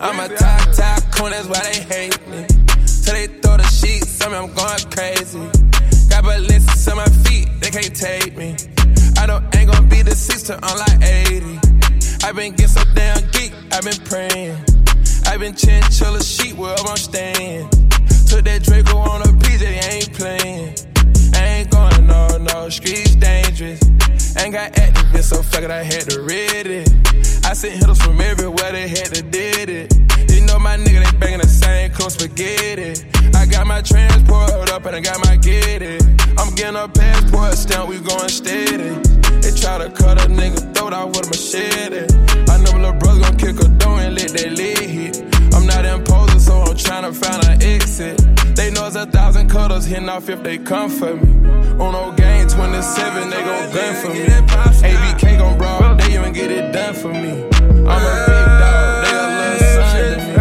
I'm a top tycoon, that's why they hate me. So they throw the sheets, on me, I'm going crazy. Got ballistics on my feet, they can't take me. I know ain't gonna be the sister, I'm like 80. i been getting so damn geek, i been praying. i been chinchilla sheet wherever I'm staying. Took that Draco on a PJ, ain't playing. Ain't going no, no, streets dangerous. Ain't got activists, so fuck it, I had to read it. I sent hitters from everywhere, they had to did it. You know my nigga, they banging the same close spaghetti. I got my transport up and I got my get it. I'm getting a passport stamp, we going steady. They try to cut a nigga throat out with a machete. I know little brother gon' kick a door and let that lid cutters hitting off if they come for me. On no game 27, they gon' gun for me. ABK gon' they even get it done for me. I'm a big dog, they a little son to me.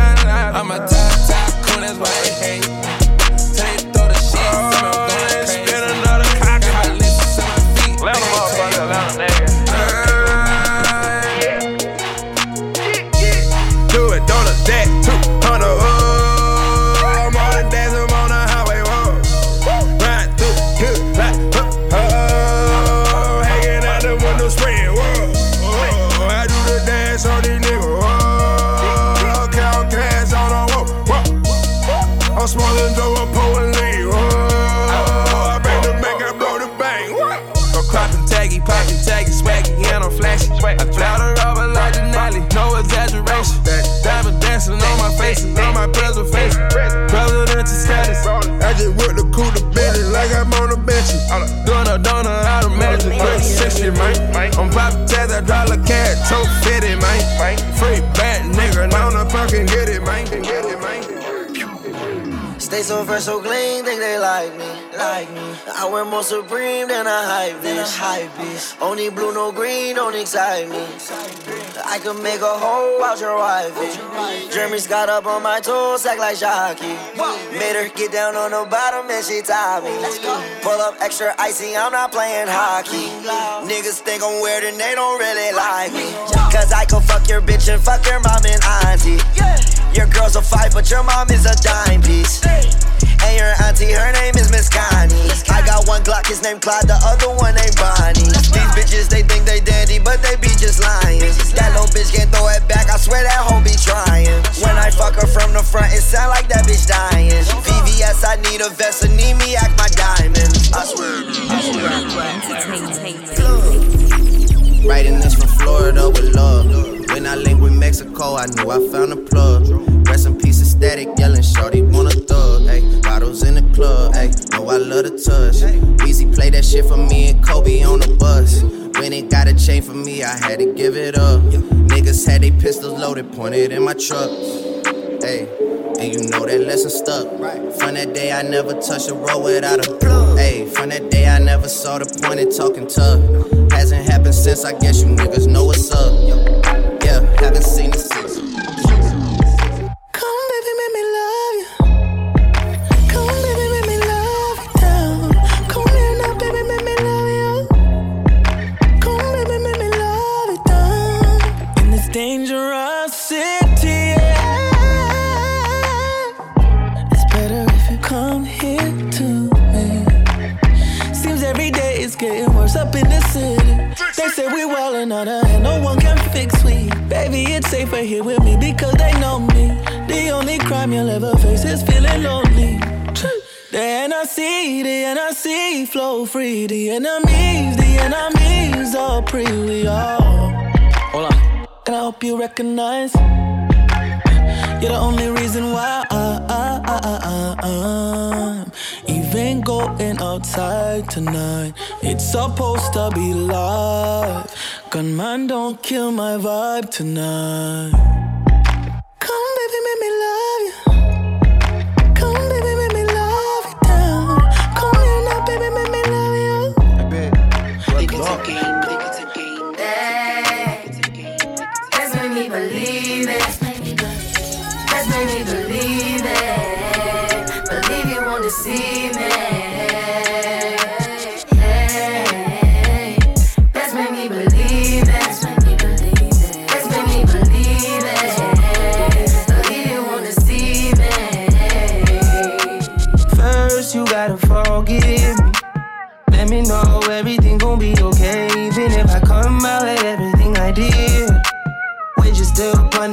I'm a top, top that's why they hate I just work the cool the Bentley like I'm on a bench. Doing a donut out of magic, great shit, man. I'm popping tags, I drive a cat, toe fitted, man. Free bad nigga, now I'm fucking get it, man. Get it, man. Stay so fresh, so clean, think they like me, like me. I wear more supreme than a hype bitch, hype bitch. Only blue, no green, don't excite me. I could make a hole out your wife. Jeremy's got up on my toes, act like jockey. Made her get down on the bottom and she tied me. Pull up extra icy, I'm not playing hockey. Niggas think I'm weird and they don't really like me. Cause I could fuck your bitch and fuck your mom and auntie. Your girl's a five, but your mom is a dime piece. And your auntie, her name is Miss Connie. I got one Glock, his name Clyde, the other one named Bonnie. These bitches, they think they dandy, but they be just lying. That little bitch can't throw it back, I swear that hoe be trying. When I fuck her from the front, it sound like that bitch dying. VVS, I need a vest, and need me act my diamond. I swear. Writing this from Florida with love. When I link with Mexico, I knew I found a plug. Rest in peace, static, yelling, shorty, want love the touch. Easy play that shit for me and Kobe on the bus. When it got a chain for me, I had to give it up. Niggas had they pistols loaded, pointed in my truck. Ayy, and you know that lesson stuck. From that day, I never touched a road without a plug. Ayy, from that day, I never saw the point in talking tough. Hasn't happened since, I guess you niggas know what's up. Yeah, haven't seen it since. Out and no one can fix we. Baby, it's safer here with me because they know me. The only crime you'll ever face is feeling lonely. The NRC, the NRC flow free. The enemies, the enemies are pre. We all. Hold on. And I hope you recognize. You're the only reason why I, I'm even going outside tonight. It's supposed to be live. Gun man, don't kill my vibe tonight. Come, baby, make me love you. Come, baby, make me love you down. Come here now, baby, make me love you. I bet. Think Look, look. Let's make me believe it. Let's make me believe it. Believe you won't deceive me.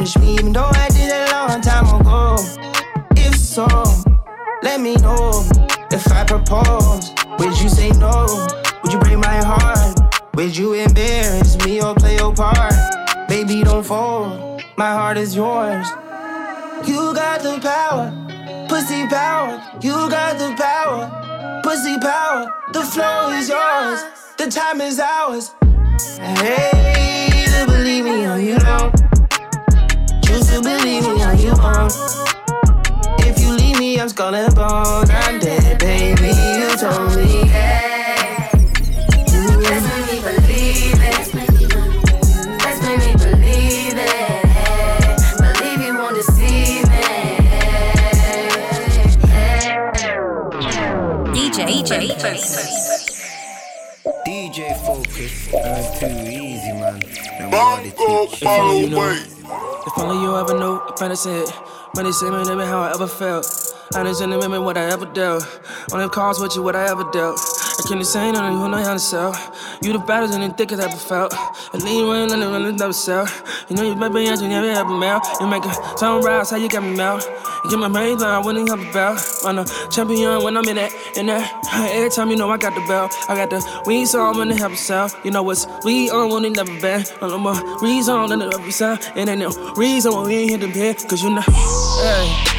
Punish me? Even though I did a long time ago. If so, let me know. If I propose, would you say no? Would you break my heart? Would you embarrass me or play your part? Baby, don't fold. My heart is yours. You got the power, pussy power. You got the power, pussy power. The flow is yours, the time is ours. Hey, to believe me or you don't. Choose to believe me or you won't. If you leave me, I'm skull and bones. I'm dead, baby. You told me. That's made me believe it. That's made me believe it. Believe you want to see me. DJ, DJ Fokus. DJ Fokus. That's too easy, man. Bongo follow away. If only you ever knew, I said, when they say me, how I ever felt. I didn't them what I ever dealt. On them calls with you, what I ever dealt. I can't say nothing, you know how to sell. You the baddest and the thickest I ever felt. And lean running and running never sell. You know you baby and you never have a. You make a sunrise, how you got me mouth. You get my brains down, I wouldn't have a bell. I'm a champion when I'm in that, in that. Every time you know I got the bell. I got the weed song when a sound. You know what's we on when they never been. No more reason than the every sound. It ain't no reason why we ain't hit the bed. Cause you know, hey.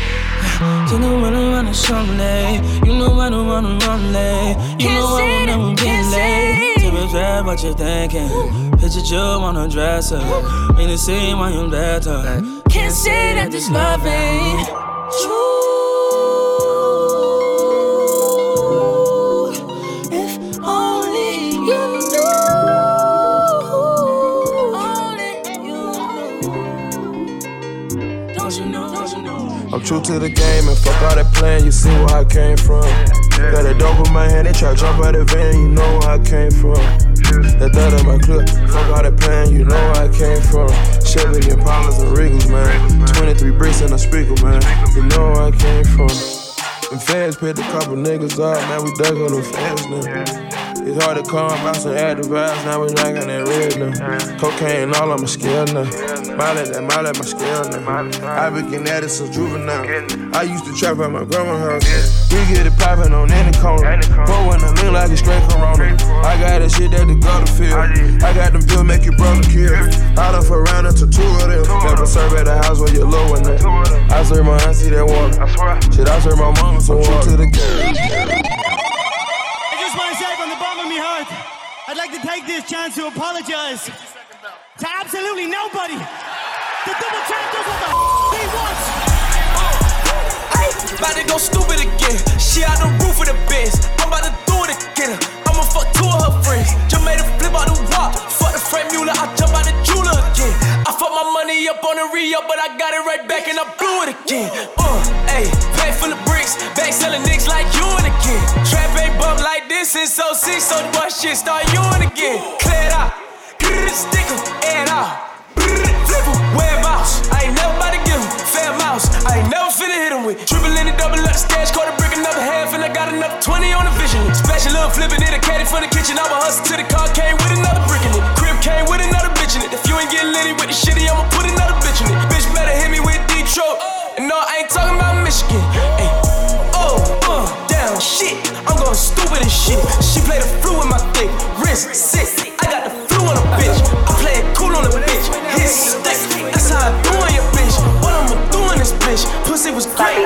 You know I don't wanna someday. Eh? You know I don't wanna run late. You know I will never be late. Be fair, what you thinking? Picture you on a dresser. In the same while you're better. Can't say that this love ain't true. True to the game and fuck all that plan, you see where I came from. Got a dope in my hand, they try to jump out the van, you know where I came from. That thought in my clip, fuck all that plan, you know where I came from. Chevy Impalas and Regals, man. 23 bricks in a speaker, man. You know where I came from. Them fans picked a couple niggas up, man. We dug on them feds now. It's hard to come out some active vibes, now we drinking that red now. Cocaine all on my scale now. Molly that Molly my scale now. I been getting at it since juvenile. I used to trap at my grandma's house. We get it poppin' on any corner. Pour when I lean like it's straight corona. I got that shit that the gutter feel. I got them pills make your brother kill. Done for round into two of them. Never serve at the house where you're low in it. I serve my auntie that water. Shit, I serve my mama some water. to the game. to take this chance to apologize to absolutely nobody. The double champ does what the he wants. About to go stupid again. She out the roof of the Benz. I'm about to do it again. Fuck two of her friends. Just made a flip out the wall. Fuck the Franck Muller. I jump out the jeweler again. I fuck my money up on the re-up, but I got it right back and I blew it again. Uh, ayy, bag full of bricks. Back selling nicks like you and again. Trap ain't bump like this since 06, so the boy shit start you and again. Clear it out. Stick 'em, air out. Flip 'em, wear mouse. I ain't never about to give 'em fair mouse. I ain't never finna hit 'em with triple in the double up stash, caught a brick another half, and I got another 20 on the vision. Little flipping it, a caddy from the kitchen. I'ma hustle to the car, came with another brick in it. Crib came with another bitch in it. If you ain't getting litty with the shitty, I'ma put another bitch in it. Bitch better hit me with Detroit. And no, I ain't talking about Michigan. Ay, oh, uh, down, shit. I'm going stupid as shit. She played the flu with my thick wrist, sick. I got the flu on a bitch. I play it cool on a bitch. Hit stick. That's how I do on your bitch. What I'ma do on this bitch? Pussy was great.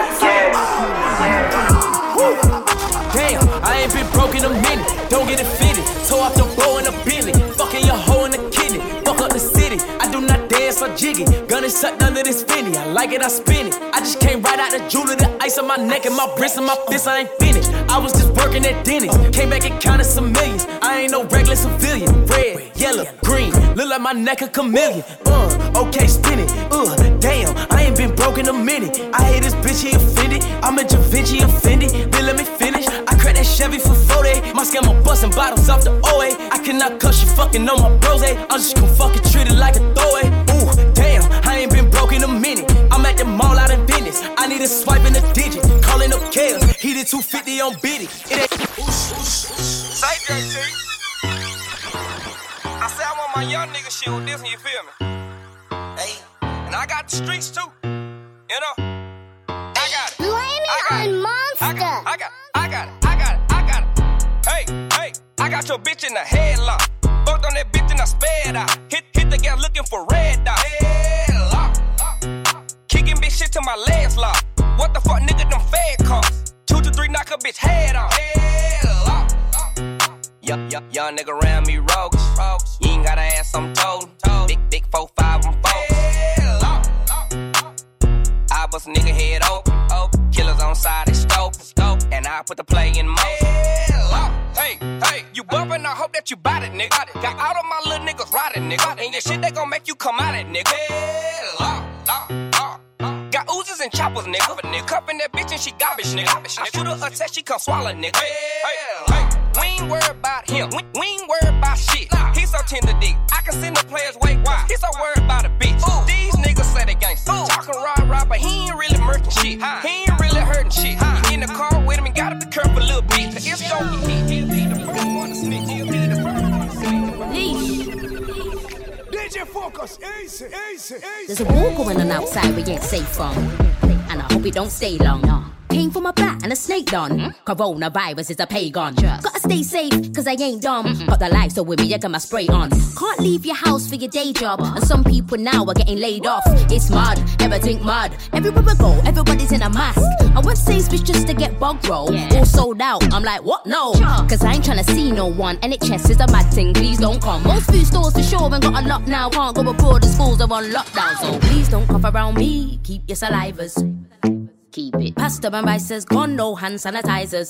Don't get it fitted. Toe off the bow in a billy. Gun is sucked under this finny. I like it, I spin it. I just came right out the jeweler. The ice on my neck and my wrist and my fist. I ain't finished. I was just working at Denny's. Came back and counted some millions. I ain't no regular civilian. Red, yellow, green. Look like my neck a chameleon. Uh, okay, spin it. Ugh, damn, I ain't been broke in a minute. I hate this bitch, he offended. I'm a Da Vinci offended. Then let me finish. I cracked that Chevy for 40. My scammer busting bottles off the OA. I cannot cuss you fucking on my bros. I'm just gonna fucking treat it like a throwaway. Ooh, damn, in a minute. I'm at the mall out in business. I need a swipe in a digit. Calling up Kales. He did 250 on Biddy. It ain't. Say JT. I say I want my young nigga shit with and you feel me? Hey, and I got the streets too. You know? I got it. Blame it on Monster. I got, I got, I got it. I got it. I got it. Hey, hey, I got your bitch in the headlock. Fucked on that bitch and I sped out. Hit, hit the gas looking for red dot. Headlock. Kicking bitch shit to my last lock. What the fuck, nigga? Them fed costs. Two to three knock a bitch head off. Headlock. Yup, yup, young nigga round me rogues. You ain't gotta ask, I'm told. Big, big four, five, I'm four. I bust a nigga head open. Killers on side, they scope. And I put the play in motion. Hey, hey, you bumpin', I hope that you bought it, nigga. Got all of my little niggas riding, nigga. And your shit, they gon' make you come out it, nigga. Got oozes and choppers, nigga. nigga. Cuffin' that bitch and she garbage, nigga. I shoot her a test, she come swallow, nigga. Hey, hey, we ain't worried about him. We, we ain't worried about shit. He so tender dick. I can send the players wait. Why? He so worried about a bitch. These niggas say they gangsta. Talking rah rah, but he ain't really murking shit. He ain't really hurting shit. You in the car with him and gotta be careful, little bitch. It's gon' get hit. He'll be the first one to snitch. He'll be the first one to snitch. DJ Fokus. There's a war going on outside we ain't safe from. And I hope it don't stay long. Came from a bat and a snake done. Mm-hmm. Coronavirus is a pagan. Gotta stay safe, cause I ain't dumb. Mm-hmm. Got the lights so with me, I got my spray on. Can't leave your house for your day job. And some people now are getting laid off. It's mud, everything mud. Everywhere I go, everybody's in a mask. I went Sainsbury's just to get bug roll. All sold out. I'm like, what? No. Cause I ain't trying to see no one. NHS is a mad thing, please don't come. Most food stores for sure ain't got a lock now. Can't go abroad, the schools are on lockdown. So please don't cough around me. Keep your salivas. Keep it. Pasta and rice says gone, no hand sanitizers.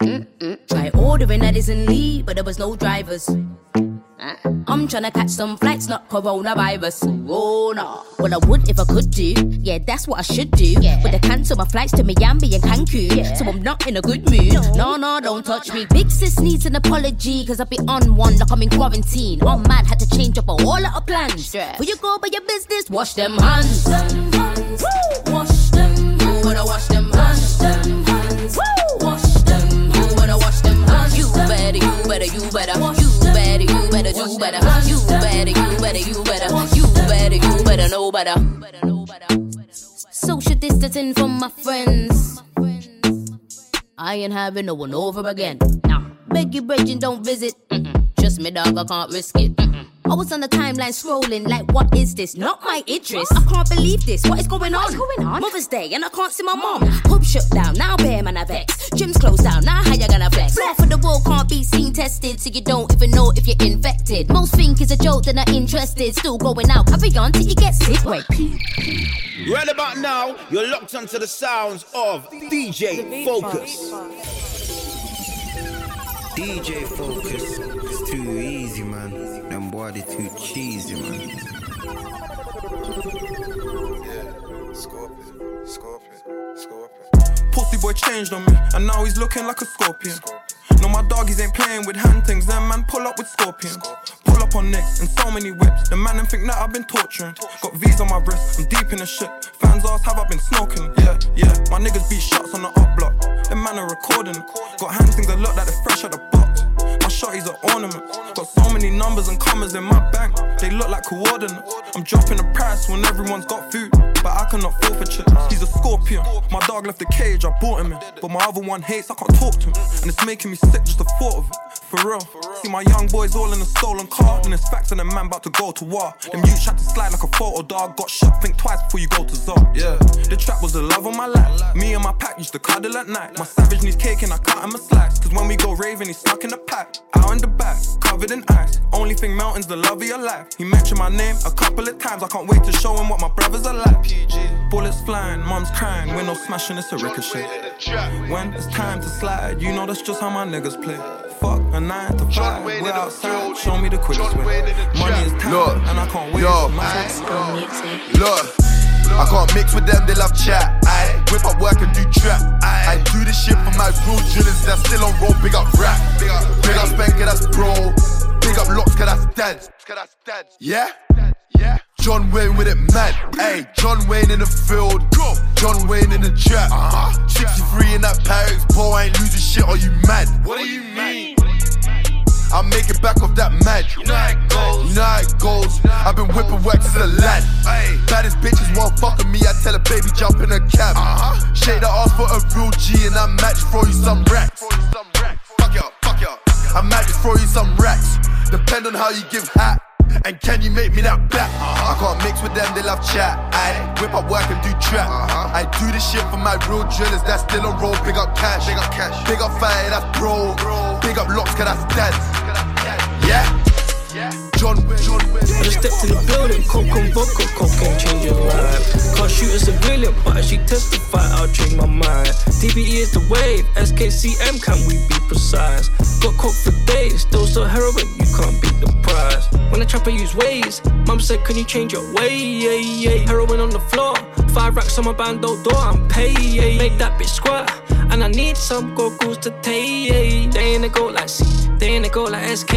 Mm-mm. Try ordering that isn't Lee, but there was no drivers. Uh-uh. I'm tryna catch some flights, not coronavirus. Oh no. Well, I would if I could do. Yeah, that's what I should do. Yeah. But I cancel my flights to Miami and Cancun. Yeah. So I'm not in a good mood. No. no, don't touch me. Big sis needs an apology, cause I be on one like I'm in quarantine. Oh, I'm mad, had to change up a whole lot of plans. Will you go by your business? Wash them hands. Woo! Wash them hands. Them hands. Wash them hands. Wanna wash them hands. You better, you better, you better. You better, you better do better. You better, you better, you better. You better, you better know better. Social distancing from my friends. I ain't having no one over again. Nah. Beg you, brethren, don't visit. Mm-mm. Just me, dog, I can't risk it. Mm-mm. I was on the timeline scrolling, like, what is this? Not my interest. I can't believe this. What is going on? What's going on? Mother's Day, and I can't see my mom. Pub shut down, now bear man, I vex. Gym's closed down, now how you gonna flex? Half of the world can't be seen tested, so you don't even know if you're infected. Most think it's a joke, they're not interested. Still going out, carry on till you get sick. Wait. Right about now, you're locked onto the sounds of DJ Fokus. DJ Fokus. It's too easy, man. Them boy, they too cheesy, man. Yeah, scorpion, scorpion, scorpion. Pussy boy changed on me, and now he's looking like a scorpion. No, my doggies ain't playing with hand things, them man pull up with scorpions. Pull up on necks and so many whips. The man them think that I've been torturing. Got V's on my wrist, I'm deep in the shit. Fans ask, have I been smoking? Yeah, yeah. My niggas beat shots on the up block. Them man are recording. Got hand things that look like they're fresh out the box. My shotties are ornaments. Got so many numbers and commas in my bank. They look like coordinates. I'm dropping the price when everyone's got food. But I cannot fall for. He's a scorpion. My dog left the cage, I bought him in. But my other one hates, I can't talk to him. And it's making me sick just the thought of it. For real. See my young boys all in a stolen car. And it's facts and a man about to go to war. Them youths tried to slide like a photo dog. Got shot, think twice before you go to Zod. Yeah. The trap was the love of my life. Me and my pack used to cuddle at night. My savage needs cake and I cut him a slice. Cause when we go raving, he's stuck in the pack. Out in the back, covered in ice. Only thing melting's the love of your life. He mentioned my name a couple of times. I can't wait to show him what my brothers are like. Bullets flying, mom's crying. Window smashing, it's a ricochet. When it's time to slide, you know that's just how my niggas play. Fuck A nine to five, we're outside. Show me the quickest way. Money is time, Look, and I can't wait yo, for my Look, I can't mix with them, they love chat. I whip up work and do trap. I do this shit for my real drillers that's still on roll. Big up rap. Big up, big up Spanker, that's bro. Big up Locks, cause that's dead. Yeah? Yeah. John Wayne with it mad. Hey, John Wayne in the field. Go. John Wayne in the trap. Uh-huh. 63 in that Paris. Boy, I ain't losing shit. Are you mad? What do you mean? I make it back off that mad. You know how it goes. You know how it goes. I've been whipping wax to the land. Hey. Baddest bitches won't fuck with me. I tell a baby jump in a cab. Uh-huh. Shade the off for a real G and I match throw you some racks. Fuck y'all, fuck y'all. I might just throw you some racks. Depend on how you give hat. And can you make me that back? Uh-huh. I can't mix with them, they love chat. I whip up work and do trap. Uh-huh. I do this shit for my real drillers that's still on roll. Big up cash, big up cash, big up fire, that's bro. bro. Big up locks, cause that's dead. Yeah. John Wayne, just stepped in the building, coke and vodka, cocaine change your life. Can't shoot a civilian, but as she testify, I'll change my mind. DBE is the wave, SKCM, can we be precise? Got coke for days, still sell heroin, you can't beat the price. When the trapper use ways, mum said, Can you change your way? Yeah, yeah. Heroin on the floor, five racks on my bando door, I'm paid. Make that bitch squat, and I need some to take. They ain't a go like C, they ain't a go like SK.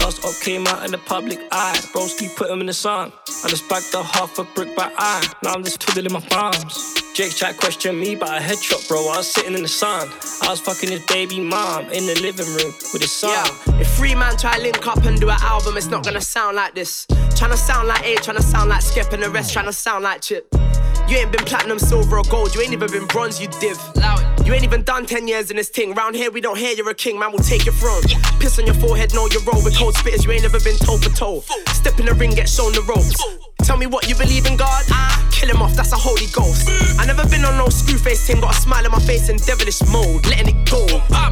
Last up came out in the public eye. Broski put him in the sun. I just bagged a half a brick by eye. Now I'm just twiddling my thumbs. Jake tried to question me, but I headshot, bro. I was sitting in the sun. I was fucking his baby mom in the living room with his son. Yeah. If three man try link up and do an album, it's not gonna sound like this. Tryna sound like A, tryna sound like Skep, and the rest tryna sound like Chip. You ain't been platinum, silver, or gold. You ain't even been bronze, you div. You ain't even done 10 years in this thing. Round here, we don't hear you're a king, man, we'll take your throne. Piss on your forehead, know you roll with cold spitters. You ain't never been toe for toe. Step in the ring, get shown the ropes. Tell me what you believe in God? Ah, kill him off, that's a holy ghost. I never been on no screw face team, got a smile on my face in devilish mode, letting it go.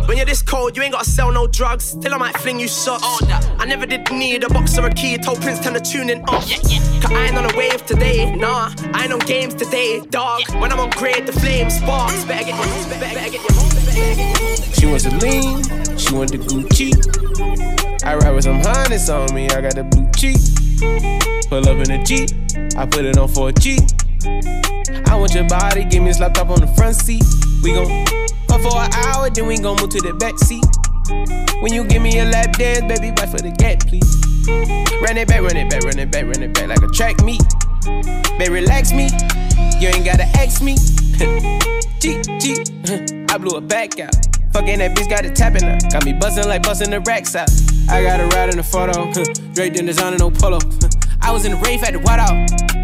When you're this cold, you ain't gotta sell no drugs. Still, I might fling you shots. I never did need a box or a key. Told Prince turn the tune in off. Cause I ain't on a wave today, nah. I ain't on games today, dog. When I'm on grade, the flame sparks. Better get your, better, better better get your. She wants a lean, she want the Gucci. I ride with some harness on me, I got the blue cheek. Pull up in a Jeep, I put it on for a G. I want your body, give me a slap top on the front seat. We gon' fuck for an hour, then we gon' move to the back seat. When you give me a lap dance, baby, wait for the gap, please. Run it back, run it back, run it back, run it back like a track meet. Baby, relax me, you ain't gotta ask me. G, G, I blew it back out. Fucking that bitch got it tapping out. Got me bustin' like bustin' the racks out. I got a ride in the photo. Draped in designer, no polo. I was in the rave at the white out.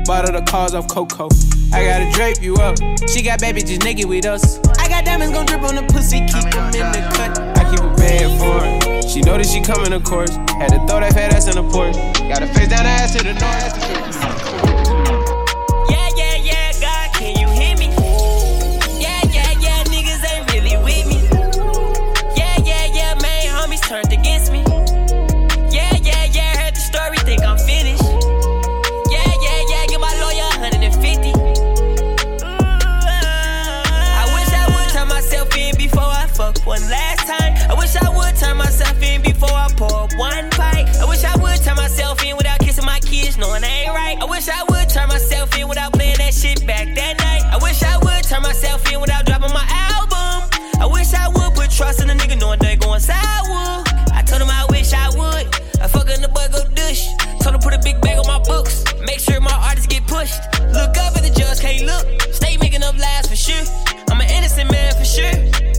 Bought all the cars off Coco. I gotta drape you up. She got baby just naked with us. I got diamonds gon' drip on the pussy, keep them in the cut. I keep a bad for her. She know that she coming, of course. Had to throw that fat ass in the porch. Got her face down the ass to the north. Going sour. I told him I wish I would. I fucking the boy go dush. Told him put a big bag on my books. Make sure my artists get pushed. Look up at the judge, can't look. Stay making up lies for sure. I'm an innocent man for sure.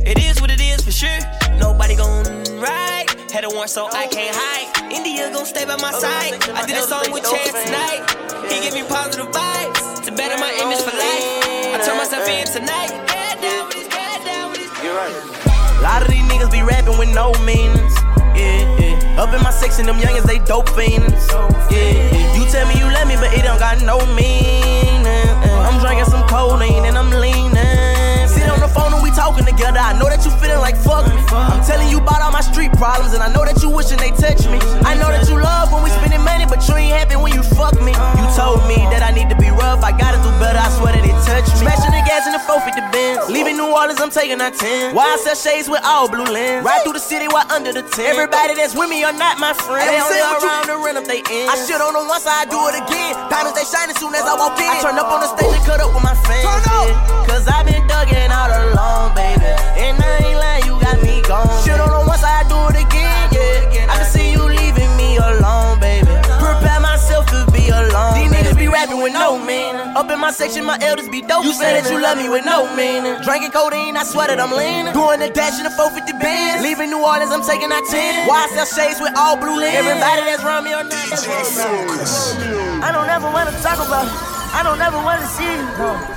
It is what it is for sure. Nobody gon' ride. Had a warrant so I can't hide. India gon' stay by my side. I did a song with Chance tonight. He give me positive vibes to better my image for life. I turn myself in tonight. Head down with his head down with his. You're right. Lot of these niggas be rapping with no meanings. Yeah, yeah. Up in my section, them youngins, they dope fiends. Yeah, yeah. You tell me you love me, but it don't got no meaning. I'm drinking some codeine and I'm leaning. Sit on the phone talking together. I know that you feeling like fuck me. I'm telling you about all my street problems, and I know that you wishing they touch me. I know that you love when we spending money, but you ain't happy when you fuck me. You told me that I need to be rough, I gotta do better. I swear that it touched me. Smashing the gas in the 450 Benz, leaving New Orleans, I'm taking that 10. Why I sell shades with all blue lens? Ride through the city while under the tent. Everybody that's with me are not my friends. They only around to rent up they ends. I shit on them once, I do it again. Diamonds, they shine as soon as I walk in. I turn up on the stage and cut up with my fans. Cause I've been thugging all along, baby. And I ain't lying, you got me gone. Shit on them once, I do it again, yeah. I can see you leaving me alone, baby. Prepare myself to be alone. These niggas be rapping with no meaning. Up in my section, my elders be dope. You say that you love me with no meaning. Drinking codeine, I swear that I'm leaning. Doing the dash in the 450 bands. Leaving New Orleans, I'm taking that 10. Why I sell shades with all blue lens? Everybody that's around me or not, that's I don't ever wanna talk about it. I don't ever wanna see you.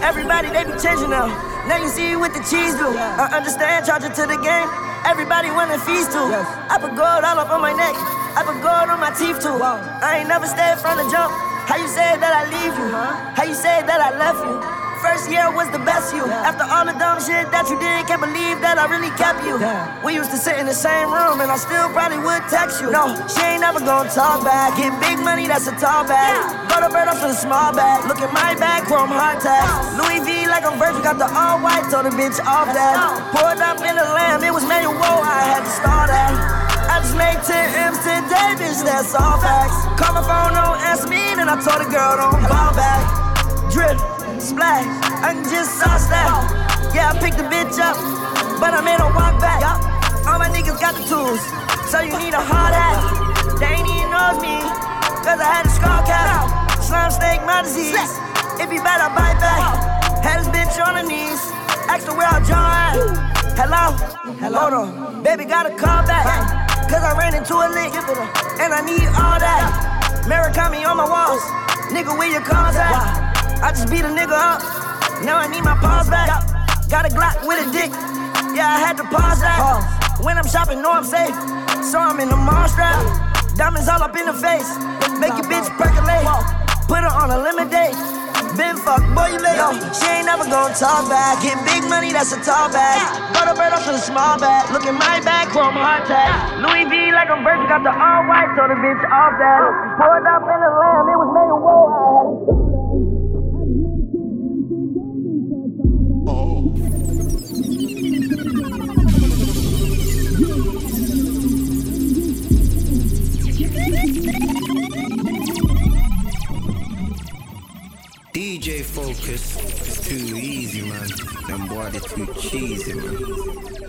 Everybody, they be changing now. Now you see what the cheese do. I understand, charge it to the game. Everybody wanna feast too. I put gold all up on my neck. I put gold on my teeth too. I ain't never stayed from the jump. How you say that I leave you? How you say that I left you? First year was the best you. After all the dumb shit that you did, can't believe that I really kept you. We used to sit in the same room, and I still probably would text you. No, she ain't never gonna talk back. Get big money, that's a tall bag. Go to bird up to the small bag. Look at my back, Chrome Heart tags. Louis V like I'm Virgil, got the all white, told the bitch off that. Poured up in the lamb, it was manual, I had to start that. I just made 10 M's today, bitch, that's all facts. Call my phone, don't answer me, then I told the girl, don't call back. Drip, splash, I can just sauce that. Yeah, I picked the bitch up, but I made her walk back. All my niggas got the tools, so you need a hard hat. They ain't even knows me, cause I had a skull cap. Slime snake, my disease. If you bet, I bite back. Had this bitch on her knees, asked her where I jaw at. Hello? Hello? Hold on, baby, gotta call back. Cause I ran into a lick, and I need all that. Murakami on my walls, nigga, where your cars at? I just beat a nigga up, now I need my paws back. Got a Glock with a dick, yeah, I had to pause that. When I'm shopping, know I'm safe, so I'm in the mall strap. Diamonds all up in the face, make your bitch percolate. Put her on a limit date. Been fucked, boy, you late. Yo, she ain't never gonna talk back. Get big money, that's a tall bag. Got a bird off to the small bag. Look at my back, Chrome Heart tag. Louis V like I'm Virgil, got the all white, told the bitch off that. Poured up in the lamb, it was DJ Fokus. is too easy, man. Them boy, they too cheesy, man.